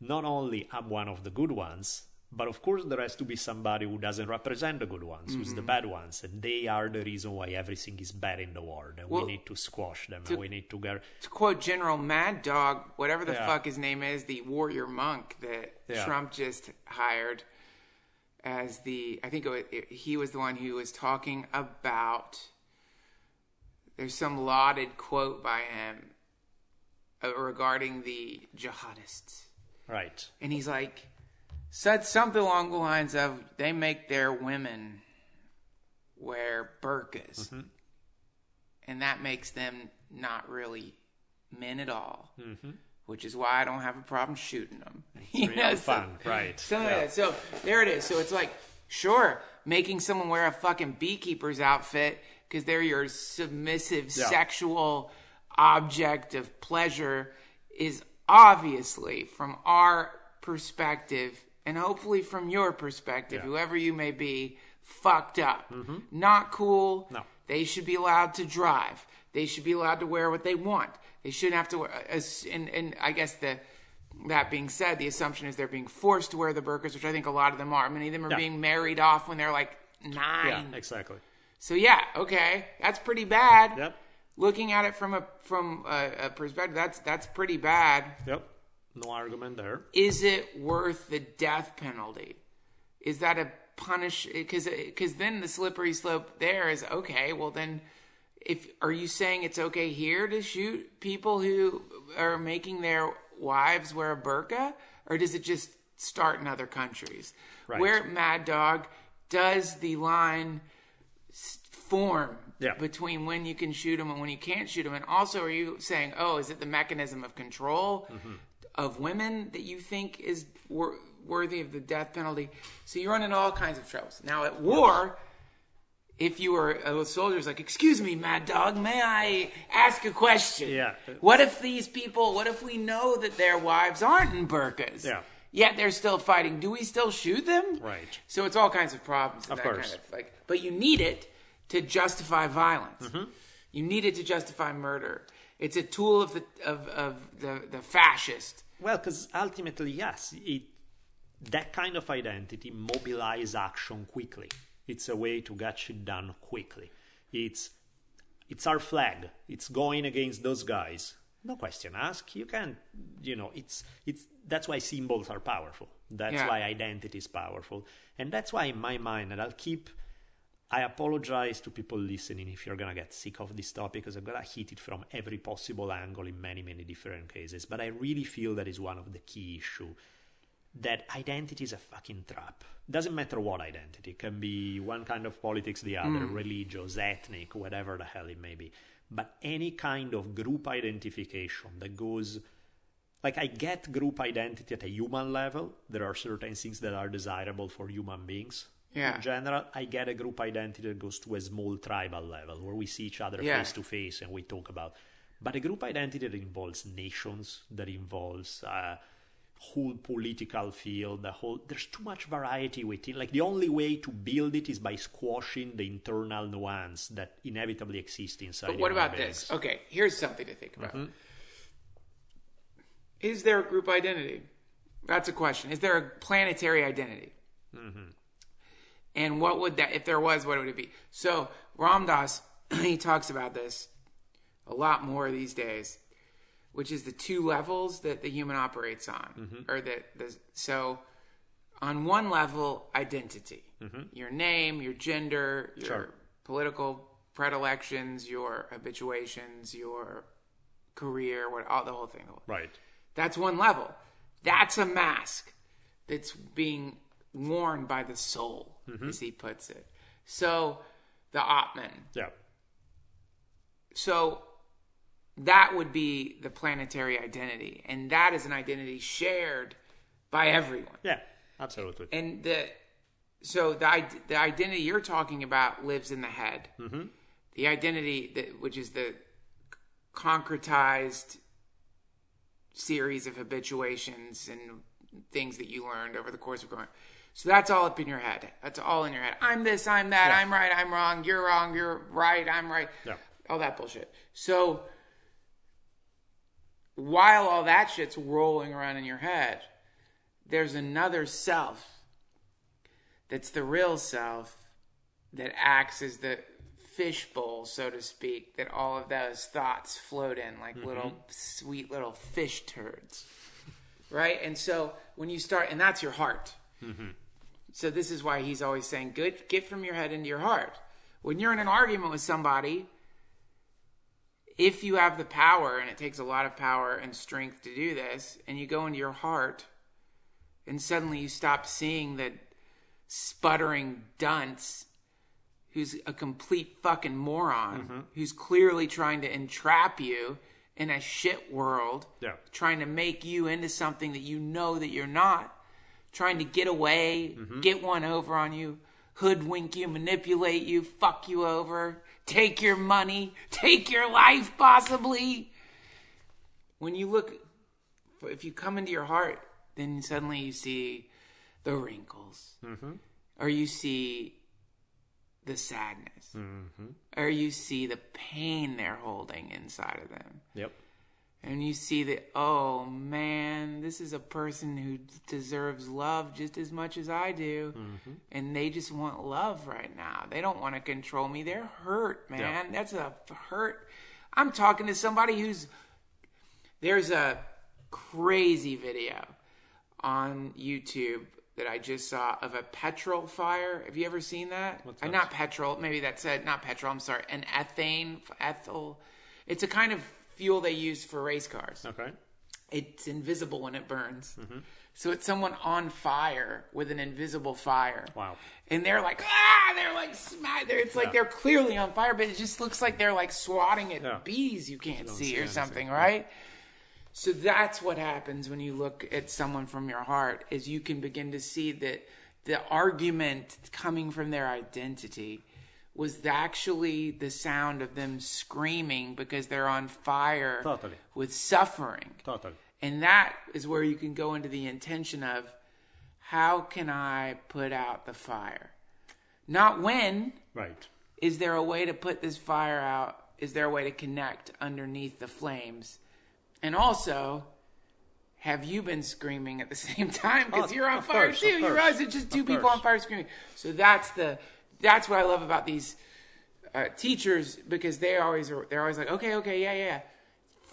not only I'm one of the good ones, but of course there has to be somebody who doesn't represent the good ones, who's Mm-hmm. the bad ones, and they are the reason why everything is bad in the world, and Well, we need to squash them, and we need to get. To quote General Mad Dog, whatever the Yeah. fuck his name is, the warrior monk that Yeah. Trump just hired as the, I think it was, it- he was the one who was talking about. There's some lauded quote by him uh, regarding the jihadists. Right. And he's like, said something along the lines of, they make their women wear burqas. Mm-hmm. And that makes them not really men at all. Which is why I don't have a problem shooting them. You real fun, right. So, so there it is. So it's like, sure, making someone wear a fucking beekeeper's outfit because they're your submissive Yeah. sexual object of pleasure is obviously from our perspective and hopefully from your perspective, Yeah. Mm-hmm. whoever you may be, fucked up. Not cool. No. They should be allowed to drive. They should be allowed to wear what they want. They shouldn't have to wear. And, and I guess the that being said, the assumption is they're being forced to wear the burqas, which I think a lot of them are. Many of them are Yeah. being married off when they're like nine Yeah, exactly. So yeah, okay, that's pretty bad. Yep. looking at it from a from a, a perspective, that's that's pretty bad. Yep. No argument there. Is it worth the death penalty? Is that a punish? Because because then the slippery slope there is okay. Well then, if are you saying it's okay here to shoot people who are making their wives wear a burqa, or does it just start in other countries? Right. Where Mad Dog does the line form between when you can shoot them and when you can't shoot them? And also, are you saying, oh, is it the mechanism of control mm-hmm. of women that you think is wor- worthy of the death penalty? So you run into all kinds of troubles. Now, at war, if you were a uh, soldier's like, excuse me, Mad Dog, may I ask a question? Yeah. What if these people, what if we know that their wives aren't in burqas? Yeah. Yet they're still fighting. Do we still shoot them? Right. So it's all kinds of problems. Of that course. Kind of, like, but you need it to justify violence. Mm-hmm. You need it to justify murder. It's a tool of the of, of the, the fascist. Well, because ultimately, yes, it, that kind of identity mobilize action quickly. It's a way to get shit done quickly. It's it's our flag. It's going against those guys. No question asked. You can, you know, it's it's that's why symbols are powerful. That's Yeah. why identity is powerful, and that's why in my mind, and I'll keep. I apologize to people listening if you're gonna get sick of this topic because I'm gonna hit it from every possible angle in many, many different cases. But I really feel that is one of the key issue that identity is a fucking trap. Doesn't matter what identity. It can be one kind of politics, the other, hmm. religious, ethnic, whatever the hell it may be. But any kind of group identification that goes like I get group identity at a human level. There are certain things that are desirable for human beings. Yeah. In general, I get a group identity that goes to a small tribal level where we see each other Yeah. face to face and we talk about. But a group identity that involves nations, that involves uh, whole political field, the whole there's too much variety within. Like the only way to build it is by squashing the internal nuance that inevitably exists inside. But what about this? Okay, here's something to think about. Mm-hmm. Is there a group identity? That's a question. Is there a planetary identity? Mm-hmm. And what would that, if there was, what would it be? So Ram Dass, he talks about this a lot more these days, which is the two levels that the human operates on, Mm-hmm. or that the so on one level, identity, your name, your gender, your Mm-hmm. Sure. political predilections, your habituations, your career, what all the whole thing. Right. That's one level. That's a mask that's being worn by the soul, as he puts it. So the Atman. Yeah. So that would be the planetary identity, and that is an identity shared by everyone. Yeah. Absolutely. And the so the the identity you're talking about lives in the head. Mm-hmm. The identity that which is the concretized series of habituations and things that you learned over the course of growing. So that's all up in your head. That's all in your head. I'm this, I'm that, I'm right, I'm wrong, you're wrong, you're right, I'm right. Yeah. All that bullshit. So while all that shit's rolling around in your head, there's another self that's the real self that acts as the fishbowl, so to speak, that all of those thoughts float in like mm-hmm. little sweet little fish turds. Right? And so when you start, and that's your heart. Mm-hmm. So this is why he's always saying, good, get from your head into your heart. When you're in an argument with somebody, if you have the power, and it takes a lot of power and strength to do this, and you go into your heart, and suddenly you stop seeing that sputtering dunce who's a complete fucking moron, mm-hmm. who's clearly trying to entrap you in a shit world, Yeah. trying to make you into something that you know that you're not, trying to get away, mm-hmm. get one over on you, hoodwink you, manipulate you, fuck you over, take your money, take your life possibly. When you look, if you come into your heart, then suddenly you see the wrinkles, mm-hmm. or you see the sadness, mm-hmm. or you see the pain they're holding inside of them. Yep. And you see that oh man this is a person who deserves love just as much as i do and they just want love right now they don't want to control me they're hurt man that's a hurt I'm talking to somebody who's there's a crazy video on YouTube that I just saw of a petrol fire. Have you ever seen that? What's Uh, not petrol. Maybe that's it. Not petrol. I'm sorry. An ethane, ethyl. It's a kind of fuel they use for race cars. Okay. It's invisible when it burns. Mm-hmm. So it's someone on fire with an invisible fire. Wow. And they're like, ah, they're like. They're, it's like Yeah. they're clearly on fire, but it just looks like they're like swatting at Yeah. bees you can't see, see or anything, something, yeah. right? So that's what happens when you look at someone from your heart is you can begin to see that the argument coming from their identity was actually the sound of them screaming because they're on fire Totally. with suffering. Totally. And that is where you can go into the intention of how can I put out the fire? Not when. Right. Is there a way to put this fire out? Is there a way to connect underneath the flames? And also, have you been screaming at the same time? Because Oh, you're on fire course, too. You realize it's just two people on fire screaming. So that's the that's what I love about these uh, teachers because they always are. They're always like, okay, okay, yeah, yeah.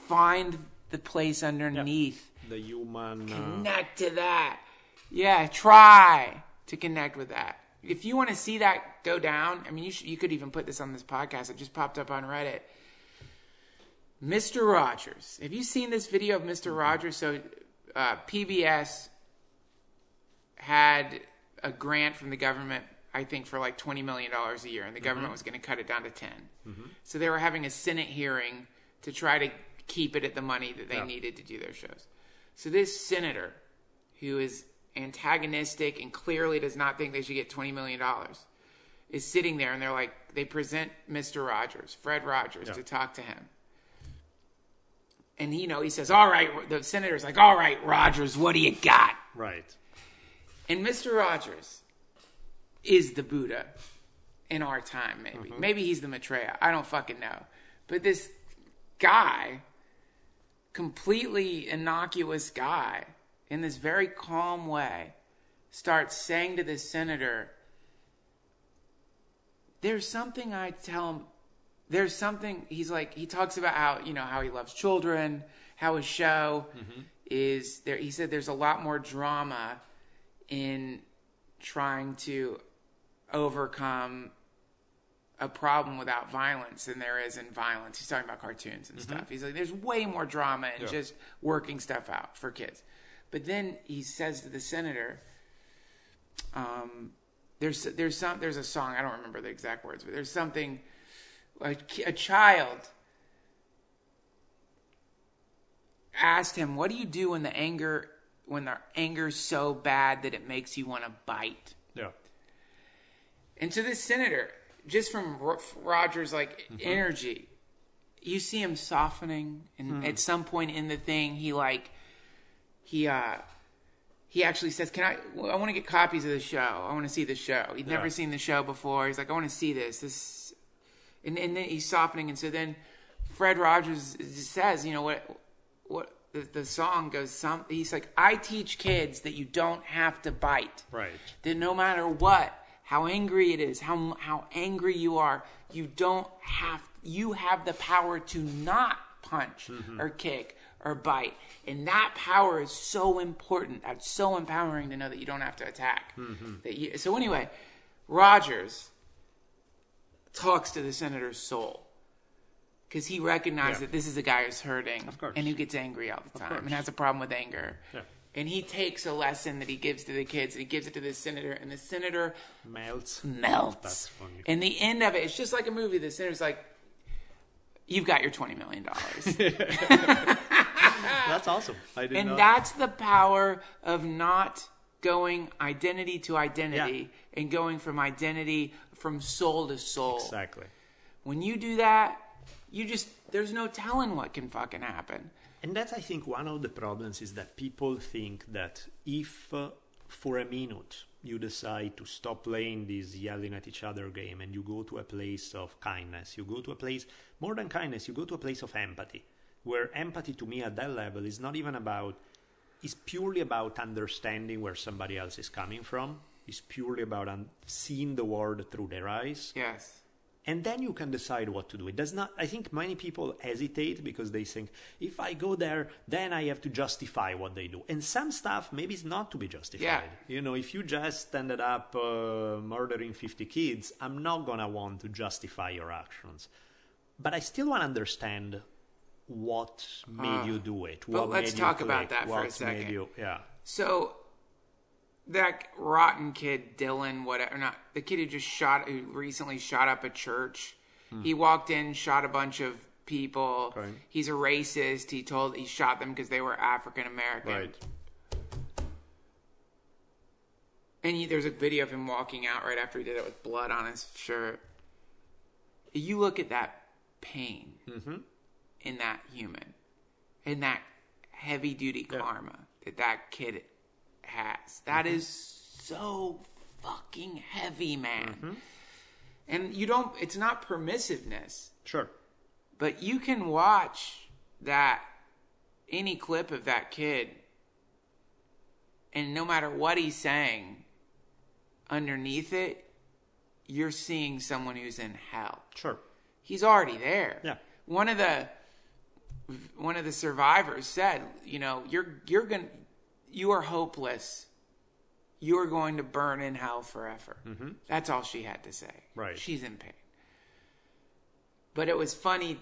Find the place underneath. The human. Uh, Connect to that. Yeah, try to connect with that. If you want to see that go down, I mean, you should, you could even put this on this podcast. It just popped up on Reddit. Mr. Rogers. Have you seen this video of Mr. Rogers? So, uh, PBS had a grant from the government, I think, for like $20 million a year, and the mm-hmm. government was going to cut it down to 10. Mm-hmm. So they were having a Senate hearing to try to keep it at the money that they Yeah. needed to do their shows. So this senator, who is antagonistic and clearly does not think they should get $20 million, is sitting there and they're like, they present Mr. Rogers, Fred Rogers, Yeah. to talk to him. And you know, he says, All right, the senator's like, All right, Rogers, what do you got? right. And Mr. Rogers is the Buddha in our time, maybe. Mm-hmm. Maybe he's the Maitreya. I don't fucking know. But this guy, completely innocuous guy, in this very calm way, starts saying to this senator, There's something I tell him. There's something he's like. He talks about how you know how he loves children, how his show mm-hmm. is there. He said there's a lot more drama in trying to overcome a problem without violence than there is in violence. He's talking about cartoons and stuff. He's like, there's way more drama in Yeah. just working stuff out for kids. But then he says to the senator, um, there's there's some there's a song I don't remember the exact words, but there's something a, a child asked him, "What do you do when the anger when the anger's so bad that it makes you want to bite?" Yeah. And to this senator, just from Ro- Rogers' like Mm-hmm. energy, you see him softening, and Hmm. at some point in the thing, he like he uh he actually says, "Can I? well, I want to get copies of the show. I want to see the show." He'd never Yeah. seen the show before. He's like, "I want to see this." This, and and then he's softening, and so then Fred Rogers says, "You know what? What the, the song goes? Some he's like, I teach kids that you don't have to bite." Right. that no matter what, how angry it is, how how angry you are, you don't have you have the power to not punch or kick or bite. And that power is so important. That's so empowering to know that you don't have to attack. That you, so anyway, Rogers talks to the senator's soul because he recognized Yeah. that this is a guy who's hurting and who gets angry all the time and has a problem with anger. Yeah. And he takes a lesson that he gives to the kids and he gives it to the senator, and the senator Melts. melts. That's funny. And the end of it, it's just like a movie. The senator's like, "You've got your twenty million dollars," That's awesome. I didn't and know. that's the power of not going identity to identity and going from identity from soul to soul. exactly. When you do that, you just there's no telling what can fucking happen. And that's, I think, one of the problems is that people think that if uh, for a minute you decide to stop playing this yelling at each other game and you go to a place of kindness, you go to a place, more than kindness, you go to a place of empathy, where empathy to me at that level is not even about, is purely about understanding where somebody else is coming from, is purely about un- seeing the world through their eyes. Yes. And then you can decide what to do. It does not. I think many people hesitate because they think if I go there, then I have to justify what they do. And some stuff maybe is not to be justified. Yeah. You know, if you just ended up uh, murdering 50 kids, I'm not gonna want to justify your actions. But I still want to understand what made you do it. What Uh, let's made you talk about click, that for a second. Made you, yeah. So that rotten kid, Dylan, whatever, not the kid who just shot, who recently shot up a church. Hmm. He walked in, shot a bunch of people. Right. He's a racist. He told he shot them because they were African American. Right. And he, there's a video of him walking out right after he did it with blood on his shirt. You look at that pain mm-hmm. in that human, in that heavy duty karma that that kid has. That mm-hmm. is so fucking heavy, man. Mm-hmm. And you don't, it's not permissiveness, Sure. but you can watch that, any clip of that kid, and no matter what he's saying, underneath it, you're seeing someone who's in hell. Sure. He's already there. Yeah. One of the one of the survivors said, you know, you're you're going to you are hopeless. You are going to burn in hell forever. Mm-hmm. That's all she had to say. Right. She's in pain. But it was funny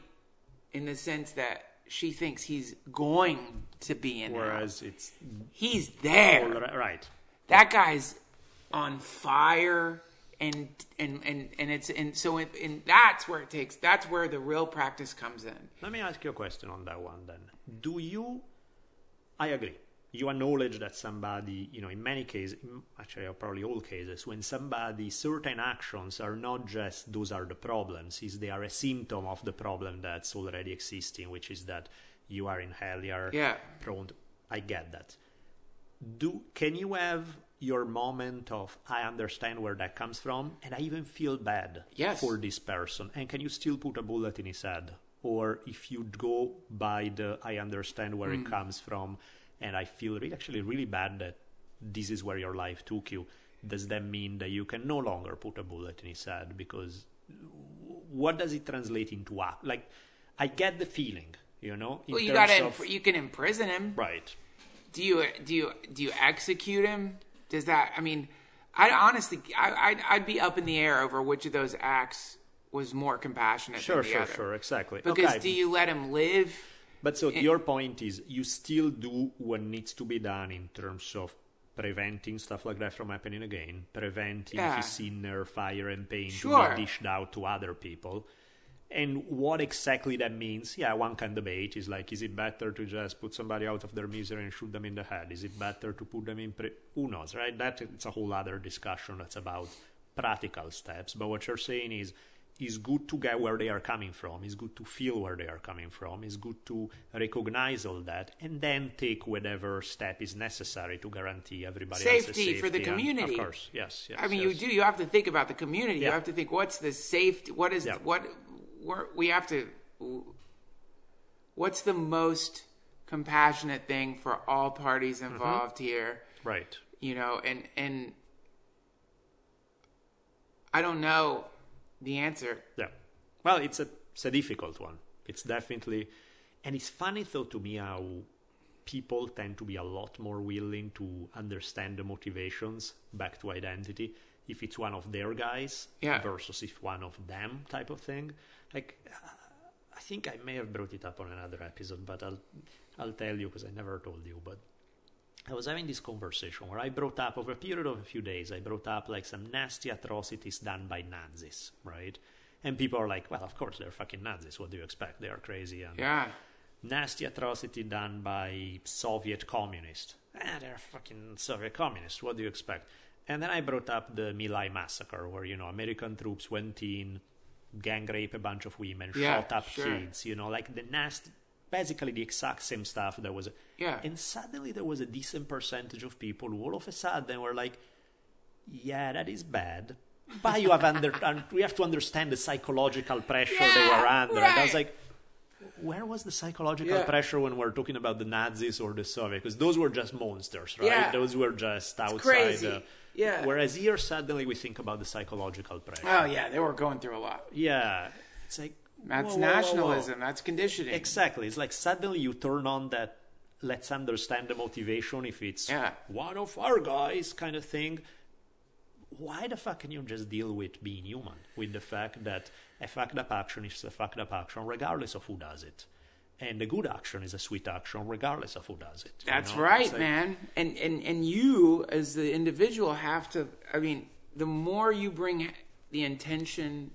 in the sense that she thinks he's going to be in hell. Whereas it's He's there. Right. That guy's on fire and and and and it's and so it, and that's where it takes that's where the real practice comes in. Let me ask you a question on that one then. Do you, I agree, you acknowledge that somebody, you know, in many cases, actually, probably all cases, when somebody, certain actions are not just those are the problems, is they are a symptom of the problem that's already existing, which is that you are in hell, you are Yeah. prone to, I get that. Do, can you have your moment of, I understand where that comes from, and I even feel bad Yes. for this person and can you still put a bullet in his head or if you go by the i understand where Hmm. it comes from and i feel really, actually really bad that this is where your life took you does that mean that you can no longer put a bullet in his head because what does it translate into act like i get the feeling you know in Well, you got to of- you can imprison him. right Do you do you do you execute him? Does that I mean, I honestly I I'd, I'd be up in the air over which of those acts was more compassionate sure sure other. sure exactly Because Okay. do you let him live? But so eh. your point is you still do what needs to be done in terms of preventing stuff like that from happening again, preventing Yeah. his inner fire and pain Sure. to be dished out to other people. And what exactly that means, yeah, one can debate is like, is it better to just put somebody out of their misery and shoot them in the head? Is it better to put them in? Pre- Who knows, right? That it's a whole other discussion. That's about practical steps. But what you're saying is, it's good to get where they are coming from. It's good to feel where they are coming from. It's good to recognize all that and then take whatever step is necessary to guarantee everybody Safety safety for the and- community. of course, yes, yes. I mean, yes. you do. You have to think about the community. You have to think what's the safety. What is Yeah. what we have to. What's the most compassionate thing for all parties Mm-hmm. involved here? Right. You know, and and I don't know the answer. Yeah. Well, it's a it's a difficult one. It's definitely, and it's funny though to me how people tend to be a lot more willing to understand the motivations back to identity if it's one of their guys Yeah. versus if one of them type of thing. Like, I think I may have brought it up on another episode, but I'll I'll tell you because I never told you. But I was having this conversation where I brought up over a period of a few days. I brought up like some nasty atrocities done by Nazis, right? And people are like, "Well, of course they're fucking Nazis. What do you expect? They are crazy." And Yeah, nasty atrocity done by Soviet communists. Ah, they're fucking Soviet communists. What do you expect? And then I brought up the My Lai massacre, where you know American troops went in, gang rape a bunch of women, Yeah, shot up sure. kids. You know, like the nasty, basically the exact same stuff. There was, Yeah. and suddenly there was a decent percentage of people who all of a sudden were like, "Yeah, that is bad." But you have under, un- we have to understand the psychological pressure they were under. And I was like, where was the psychological Yeah. pressure when we're talking about the Nazis or the Soviet? Because those were just monsters, right? Yeah. Those were just outside. crazy. uh, Yeah. Whereas here, suddenly we think about the psychological pressure. Oh yeah, they were going through a lot. Yeah, it's like That's whoa, whoa, whoa, whoa. nationalism. That's conditioning. Exactly. It's like suddenly you turn on that let's understand the motivation if it's Yeah. one of our guys kind of thing. Why the fuck can you just deal with being human? With the fact that a fucked up action is a fucked up action regardless of who does it. And a good action is a sweet action regardless of who does it. That's know? right, like- man. And and and you as the individual have to. I mean, the more you bring the intention,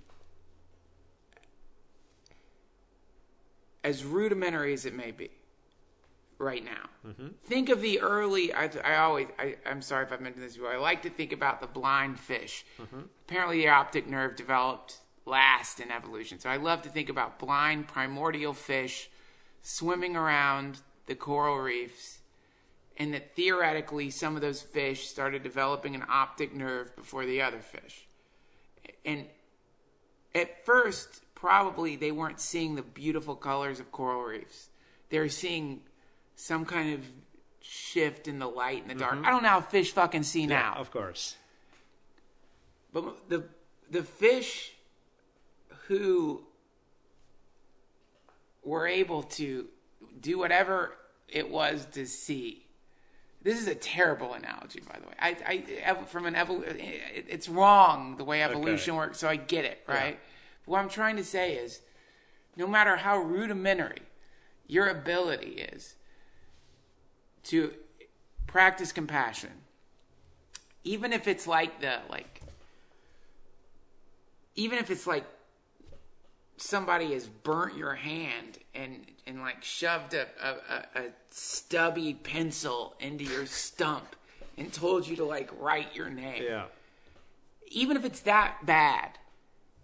as rudimentary as it may be, right now. Mm-hmm. Think of the early. I, I always. I, I'm sorry if I've mentioned this before. I like to think about the blind fish. Mm-hmm. Apparently, the optic nerve developed last in evolution. So I love to think about blind primordial fish swimming around the coral reefs, and that theoretically some of those fish started developing an optic nerve before the other fish. And at first, probably they weren't seeing the beautiful colors of coral reefs. They were seeing some kind of shift in the light and the dark. I don't know how fish fucking see Mm-hmm. Yeah, now. of course. But the the fish who were able to do whatever it was to see. This is a terrible analogy, by the way. I, I from an evol- it's wrong the way evolution works, so I get it, right? But what I'm trying to say is, no matter how rudimentary your ability is to practice compassion, even if it's like the like even if it's like somebody has burnt your hand and and like shoved a, a, a, stubby pencil into your stump and told you to like write your name Yeah. even if it's that bad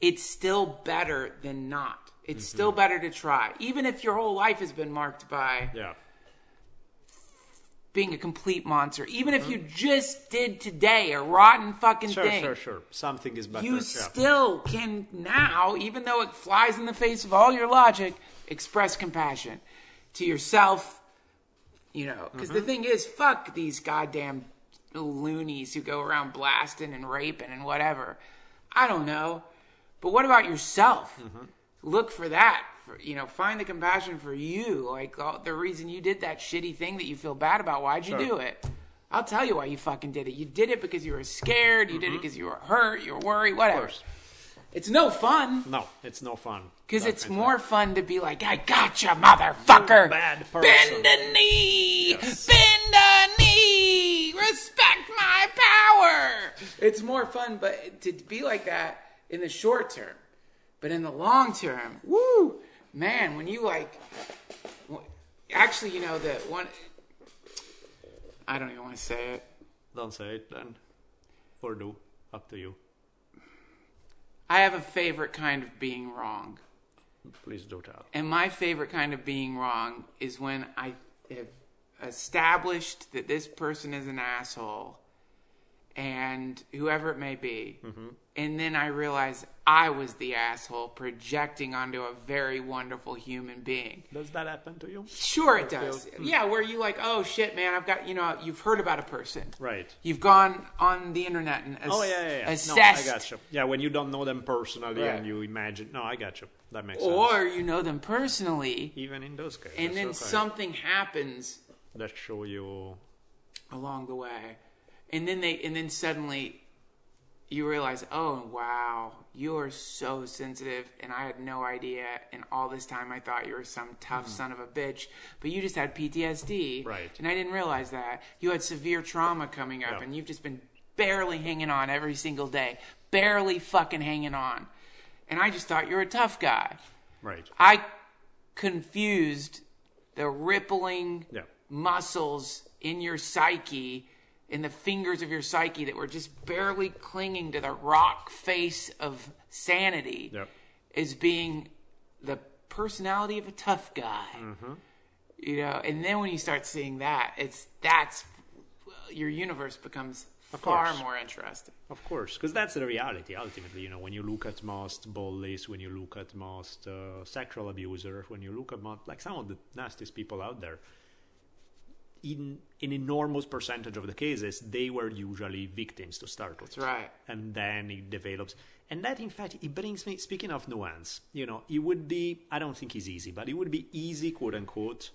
it's still better than not it's still mm-hmm. better to try even if your whole life has been marked by Yeah. being a complete monster even if mm-hmm. you just did today a rotten fucking Sure, thing sure, sure. Something is better. you yeah. still can now, even though it flies in the face of all your logic, express compassion to yourself. You know, because the mm-hmm. thing is, fuck these goddamn loonies who go around blasting and raping and whatever. I don't know, but what about yourself? Mm-hmm. Look for that. For, you know, find the compassion for you. Like all, the reason you did that shitty thing that you feel bad about. Why'd you Sure. do it? I'll tell you why you fucking did it. You did it because you were scared. You did it mm-hmm. because you were hurt. You were worried. Whatever. It's no fun No, it's no fun. because it's more fun to be like, "I gotcha, motherfucker." You bad person. Bend a knee. Bend a knee. Respect my power. It's more fun, but to be like that in the short term, but in the long term, woo, man, when you like, actually, you know the one. I don't even want to say it. Don't say it then. Or do. Up to you. I have a favorite kind of being wrong. Please do tell. And my favorite kind of being wrong is when I have established that this person is an asshole and whoever it may be. Mm-hmm. And then I realize I was the asshole projecting onto a very wonderful human being. Does that happen to you? Sure, it does. Hmm. Yeah, where you like, oh shit, man, I've got, you know, you've heard about a person. Right. You've gone on the internet and ass- Oh yeah, yeah, yeah. assessed. No, I got you. Yeah, when you don't know them personally Right. and you imagine. No, I got you. That makes sense. Or you know them personally, even in those cases. and then okay. something happens that show you. along the way and then they and then suddenly you realize oh wow you are so sensitive and i had no idea and all this time i thought you were some tough mm-hmm. son of a bitch but you just had ptsd. Right. and i didn't realize that you had severe trauma coming up Yeah. and you've just been barely hanging on every single day barely fucking hanging on and i just thought you were a tough guy Right. I confused the rippling Yeah. muscles in your psyche, in the fingers of your psyche that were just barely clinging to the rock face of sanity, Yep. as being the personality of a tough guy. Mm-hmm. You know, and then when you start seeing that, it's that's your universe becomes far course. more interesting. Of course, because that's the reality. Ultimately, you know, when you look at most bullies, when you look at most uh, sexual abusers, when you look at most, like some of the nastiest people out there, in an enormous percentage of the cases, they were usually victims to start with. That's right. And then it develops. And that, in fact, it brings me, speaking of nuance, you know, it would be, I don't think it's easy, but it would be easy, quote unquote,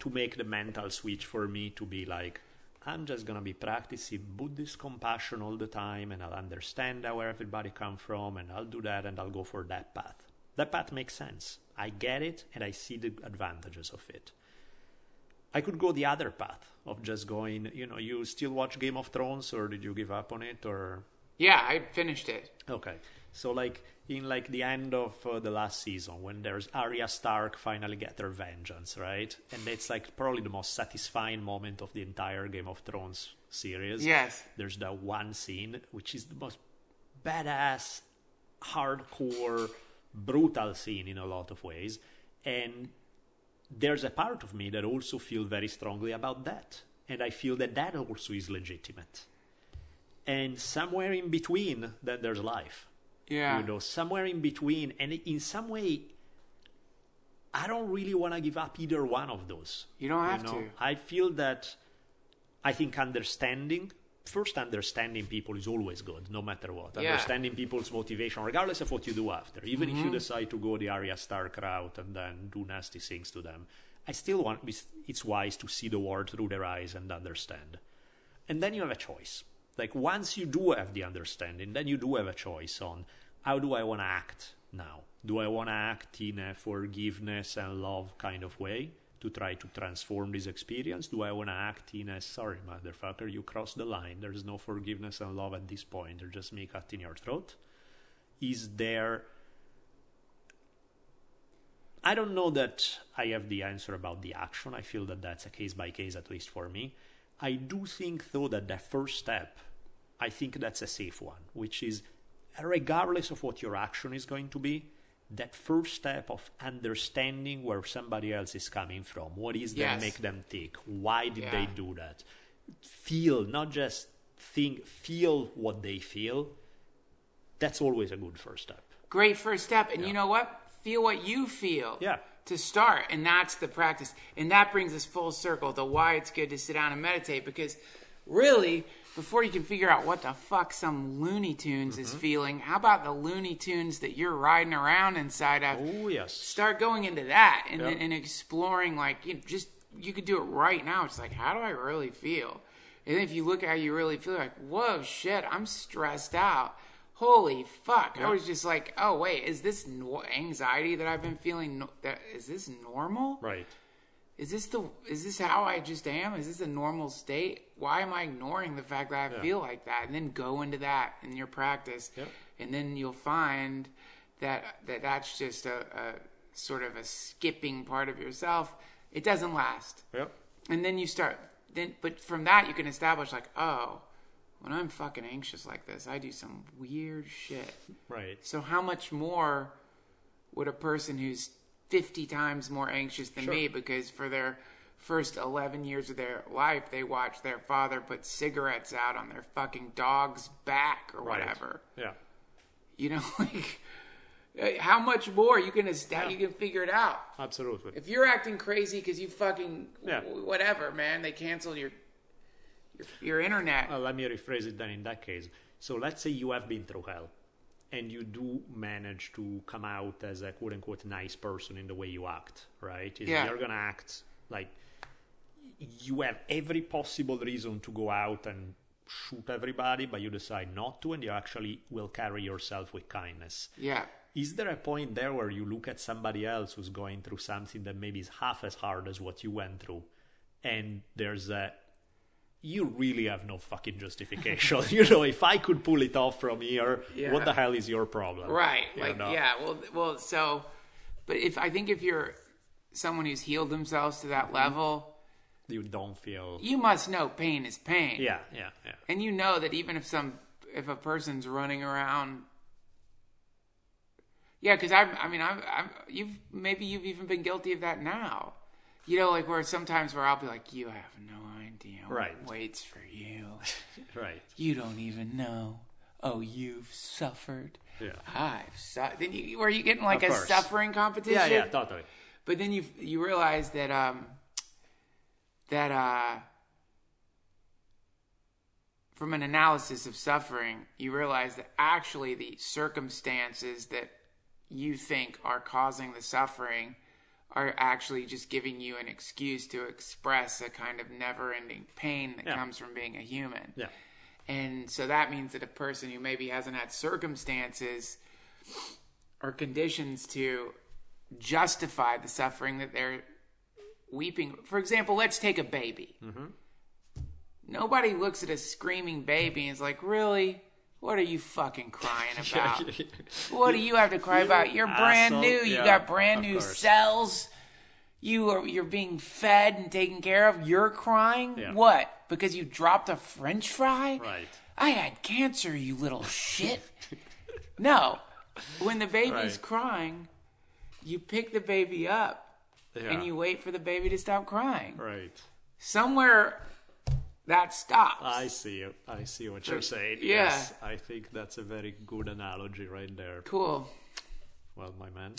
to make the mental switch for me to be like, I'm just going to be practicing Buddhist compassion all the time and I'll understand where everybody come from and I'll do that and I'll go for that path. That path makes sense. I get it and I see the advantages of it. I could go the other path of just going, you know, you still watch Game of Thrones or did you give up on it or Yeah, I finished it. Okay. So like in like the end of uh, the last season when there's Arya Stark finally get their vengeance, right? And it's like probably the most satisfying moment of the entire Game of Thrones series. Yes. There's that one scene which is the most badass, hardcore, brutal scene in a lot of ways. And there's a part of me that also feel very strongly about that. And I feel that that also is legitimate. And somewhere in between, then there's life. Yeah. You know, somewhere in between. And in some way, I don't really want to give up either one of those. You don't have know? to. I feel that I think understanding, first understanding people is always good, no matter what. Yeah. Understanding people's motivation, regardless of what you do after. Even Mm-hmm. if you decide to go the Arya Stark route and then do nasty things to them, I still want, it's wise to see the world through their eyes and understand. And then you have a choice. Like once you do have the understanding, then you do have a choice on how do I want to act now? Do I want to act in a forgiveness and love kind of way to try to transform this experience? Do I want to act in a sorry, motherfucker, you crossed the line. There's no forgiveness and love at this point. They're just me cutting your throat. Is there I don't know that I have the answer about the action. I feel that that's a case by case, at least for me. I do think, though, that the first step, I think that's a safe one, which is regardless of what your action is going to be, that first step of understanding where somebody else is coming from. What is Yes. that make them tick? Why did Yeah. they do that? Feel, not just think, feel what they feel. That's always a good first step. Great first step. And you know what? Feel what you feel. Yeah. To start. And that's the practice. And that brings us full circle to why it's good to sit down and meditate. Because really, before you can figure out what the fuck some Looney Tunes is mm-hmm. feeling, how about the Looney Tunes that you're riding around inside of? Oh, yes. Start going into that and, Yeah. and exploring, like, you know, just, you could do it right now. It's like, how do I really feel? And if you look at how you really feel, like, whoa, shit, I'm stressed out. Holy fuck! I was just like, oh wait, is this no- anxiety that I've been feeling? No- that is this normal? Right. Is this the is this how I just am? Is this a normal state? Why am I ignoring the fact that I feel like that? And then go into that in your practice, Yep. and then you'll find that that that's just a, a sort of a skipping part of yourself. It doesn't last Yep. and then you start then but from that you can establish like oh when i'm fucking anxious like this i do some weird shit Right. so how much more would a person who's 50 times more anxious than me because for their first 11 years of their life they watched their father put cigarettes out on their fucking dog's back or Right. whatever Yeah. you know like uh, how much more you can esta- you can figure it out Absolutely. if you're acting crazy because you fucking Yeah. whatever, man, they canceled your your, your internet. Uh, let me rephrase it then in that case. So let's say you have been through hell and you do manage to come out as a quote unquote nice person in the way you act, right? Is Yeah. You're going to act like you have every possible reason to go out and shoot everybody, but you decide not to and you actually will carry yourself with kindness. yeah, Is there a point there where you look at somebody else who's going through something that maybe is half as hard as what you went through, and there's a you really have no fucking justification. you know, if I could pull it off from here, Yeah. what the hell is your problem? right. You Like know? yeah, well, well, so, but if I think if you're someone who's healed themselves to Mm-hmm. that level, You don't feel. you must know pain is pain. Yeah, yeah, yeah. and you know that even if some if a person's running around. Yeah, because I, I mean, I'm, I'm, you've maybe you've even been guilty of that now. You know, like where sometimes where I'll be like, you have no idea what Right. waits for you. Right. You don't even know. Oh, you've suffered. Yeah. I've su-. Then you were you getting like Of a course. suffering competition? Yeah, yeah, totally. But then you you realize that um, that uh, from an analysis of suffering, you realize that actually the circumstances that you think are causing the suffering are actually just giving you an excuse to express a kind of never ending pain that Yeah. comes from being a human. Yeah. And so that means that a person who maybe hasn't had circumstances or conditions to justify the suffering that they're weeping. For example, let's take a baby. Mm-hmm. Nobody looks at a screaming baby and is like, really? What are you fucking crying about? what do you have to cry about? You're brand asshole. new. You got brand new course. cells. You are you're being fed and taken care of. You're crying. Yeah. What? Because you dropped a French fry? Right. I had cancer, you little shit. no. When the baby's Right. crying, you pick the baby up Yeah. and you wait for the baby to stop crying. Right. Somewhere that stops. I see you. I see what you're saying. Yeah. Yes. I think that's a very good analogy right there. cool. Well, my man,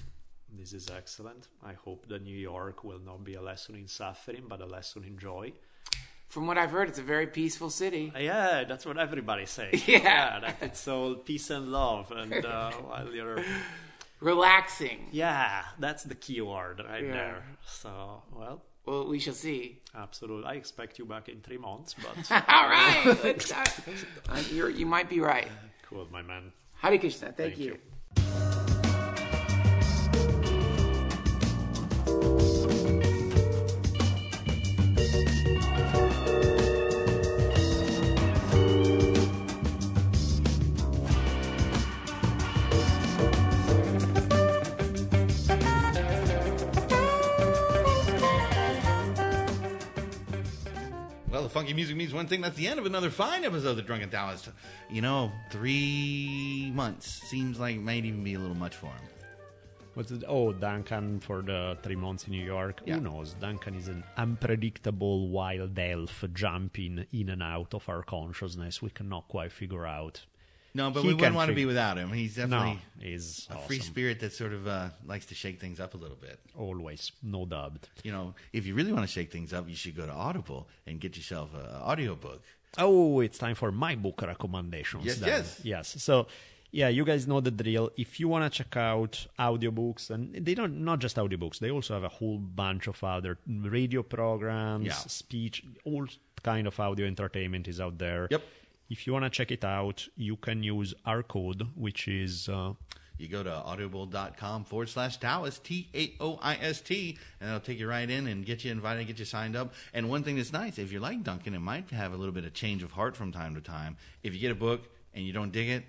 this is excellent. I hope that New York will not be a lesson in suffering, but a lesson in joy. From what I've heard, it's a very peaceful city. Uh, Yeah, that's what everybody says. Yeah. that it's all peace and love, and uh, while you're, Relaxing. yeah, that's the key word right Yeah. there. So, well, Well, we shall see. absolutely. I expect you back in three months, but All right. Let's, uh, you're, you might be right. cool, my man. Hare Krishna. Thank, Thank you. you. Funky music means one thing. That's the end of another fine episode of the Drunken Taoist. You know, three months seems like might even be a little much for him. What's it? Oh, Duncan for the three months in New York. Yeah. Who knows? Duncan is an unpredictable wild elf jumping in and out of our consciousness. We cannot quite figure out. No, but He we wouldn't want to be without him. He's No, definitely is a awesome. free spirit that sort of uh, likes to shake things up a little bit. Always, no doubt. You know, if you really want to shake things up, you should go to Audible and get yourself an audiobook. Oh, it's time for my book recommendations. Yes, then. yes. yes. So, yeah, you guys know the drill. If you want to check out audiobooks, and they don't not just audiobooks, they also have a whole bunch of other radio programs, Yeah. speech, all kind of audio entertainment is out there. Yep. If you want to check it out, you can use our code, which is uh, You go to audible.com forward slash Taoist, T A O I S T, and it'll take you right in and get you invited, get you signed up. And one thing that's nice, if you're like Duncan, it might have a little bit of change of heart from time to time. If you get a book and you don't dig it,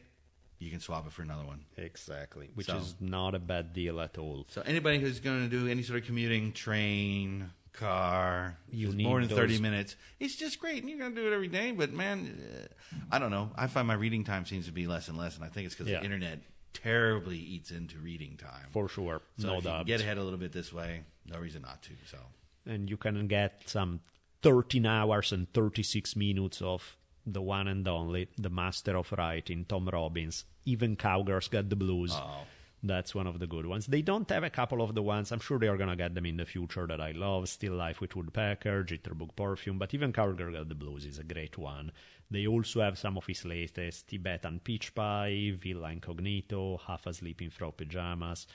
you can swap it for another one. exactly, which So- is not a bad deal at all. So anybody who's going to do any sort of commuting, train, car, You need more than thirty minutes, it's just great. And you're going to do it every day. But man, uh, I don't know. I find my reading time seems to be less and less, and I think it's because Yeah. the internet terribly eats into reading time. For sure, so no doubt. get ahead a little bit this way, no reason not to. So and you can get some 13 hours and 36 minutes of the one and only, the master of writing, Tom Robbins. Even Cowgirls Got the Blues. Oh. That's one of the good ones. They don't have a couple of the ones. I'm sure they are going to get them in the future that I love. Still Life with Woodpecker, Jitterbug Perfume, but even Cowgirl Got the Blues is a great one. They also have some of his latest Tibetan Peach Pie, Villa Incognito, Half Asleep in Frog Pajamas.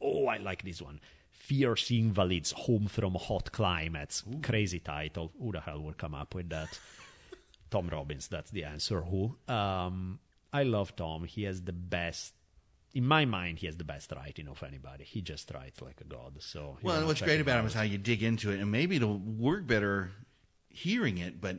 Oh, I like this one. Fierce Invalids Home from Hot Climates. Crazy title. Who the hell would come up with that? Tom Robbins, that's the answer. Who? Um, I love Tom. He has the best. In my mind, he has the best writing of anybody. He just writes like a god. So well, and what's great about him is how you dig into it, and maybe it'll work better hearing it, but.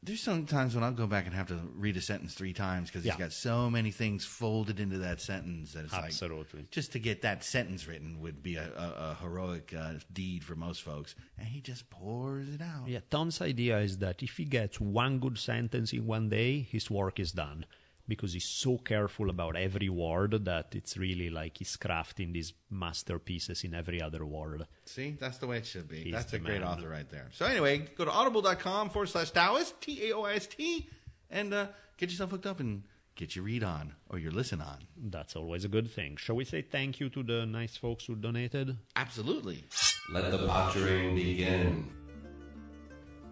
There's sometimes when I'll go back and have to read a sentence three times because Yeah. he's got so many things folded into that sentence that it's Absolutely. like just to get that sentence written would be a, a, a heroic uh, deed for most folks, and he just pours it out. Yeah, Tom's idea is that if he gets one good sentence in one day, his work is done. Because he's so careful about every word that it's really like he's crafting these masterpieces in every other word. See, that's the way it should be. He's that's the a great man. author right there. So anyway, go to audible.com forward slash Taoist, T A O I S T, and uh, get yourself hooked up and get your read on or your listen on. That's always a good thing. Shall we say thank you to the nice folks who donated? Absolutely. Let the pottering begin.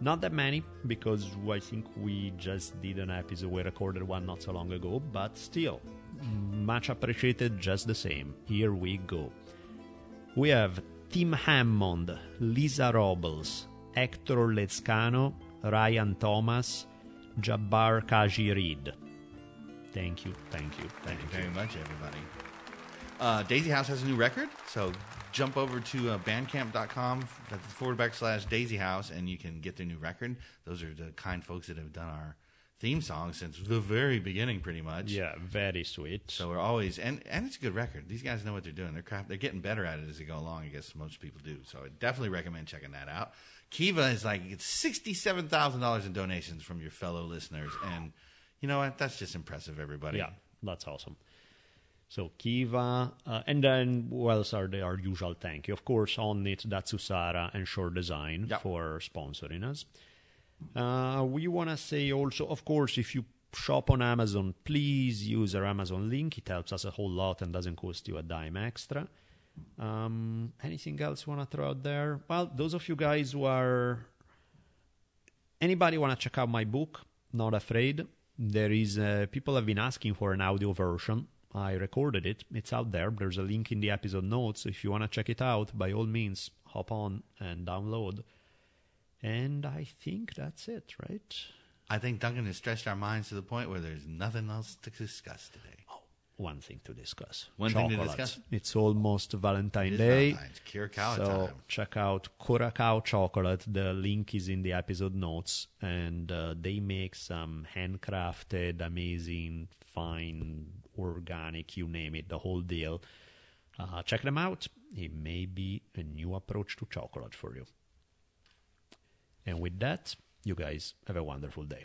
Not that many, because I think we just did an episode, we recorded one not so long ago, but still, much appreciated just the same. Here we go. We have Tim Hammond, Lisa Robles, Hector Lezcano, Ryan Thomas, Jabbar Kaji Reed. Thank you, thank you, thank Thank you you. very much, everybody. Uh, Daisy House has a new record, so jump over to uh, bandcamp.com forward backslash Daisy House, and you can get their new record. Those are the kind folks that have done our theme song since the very beginning, pretty much. Yeah, very sweet. So we're always and and it's a good record. These guys know what they're doing. They're craft. They're getting better at it as they go along. I guess most people do. So I definitely recommend checking that out. Kiva is like it's sixty seven thousand dollars in donations from your fellow listeners, and you know what? That's just impressive, everybody. Yeah, that's awesome. So Kiva, uh, and then who else are there? Our usual thank you, of course, Onnit, Datsusara and Shore Design Yep. for sponsoring us. Uh, we want to say also, of course, if you shop on Amazon, please use our Amazon link. It helps us a whole lot and doesn't cost you a dime extra. Um, anything else you want to throw out there? Well, those of you guys who are anybody want to check out my book not afraid there is uh, people have been asking for an audio version i recorded it. It's out there. There's a link in the episode notes. If you want to check it out by all means hop on and download. And i think that's it right? I think Duncan has stretched our minds to the point where there's nothing else to discuss today. One thing to discuss One thing to Chocolate. discuss. it's almost It valentine is day Valentine's. Curacao so time. check out Curacao chocolate. The link is in the episode notes, and uh, they make some handcrafted, amazing, fine, organic, you name it, the whole deal. Uh, check them out. It may be a new approach to chocolate for you. And with that, you guys have a wonderful day.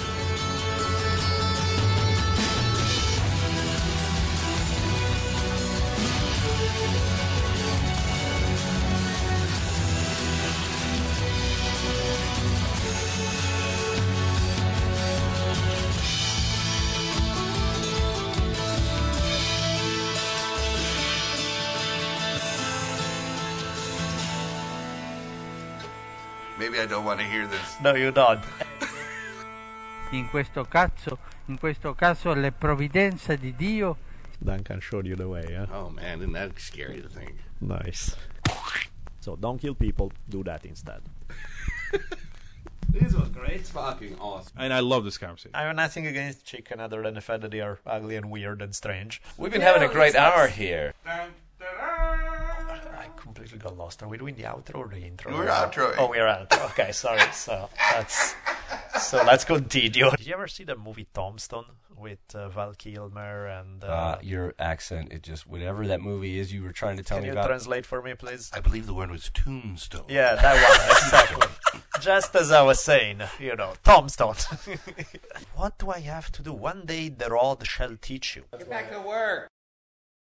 I don't want to hear this. No, you don't. In questo caso, in questo caso le provvidenze di Dio Duncan showed you the way, yeah? Oh man, isn't that scary to think? Nice. So don't kill people, do that instead. This was great. Fucking awesome. And I love this conversation. I have nothing against chicken other than the fact that they are ugly and weird and strange. We've been having a great hour here. I completely got lost. Are we doing the outro or the intro? We're outroing. Oh, we're outro. Okay, sorry. So that's so let's continue. Did you ever see the movie Tombstone with uh, Val Kilmer and? Uh, Uh, your accent, it just whatever that movie is you were trying to tell me about. can you translate for me, please? I believe the word was tombstone. Yeah, that one exactly. Just as I was saying, you know, Tombstone. what do I have to do? One day the rod shall teach you. Get back to work.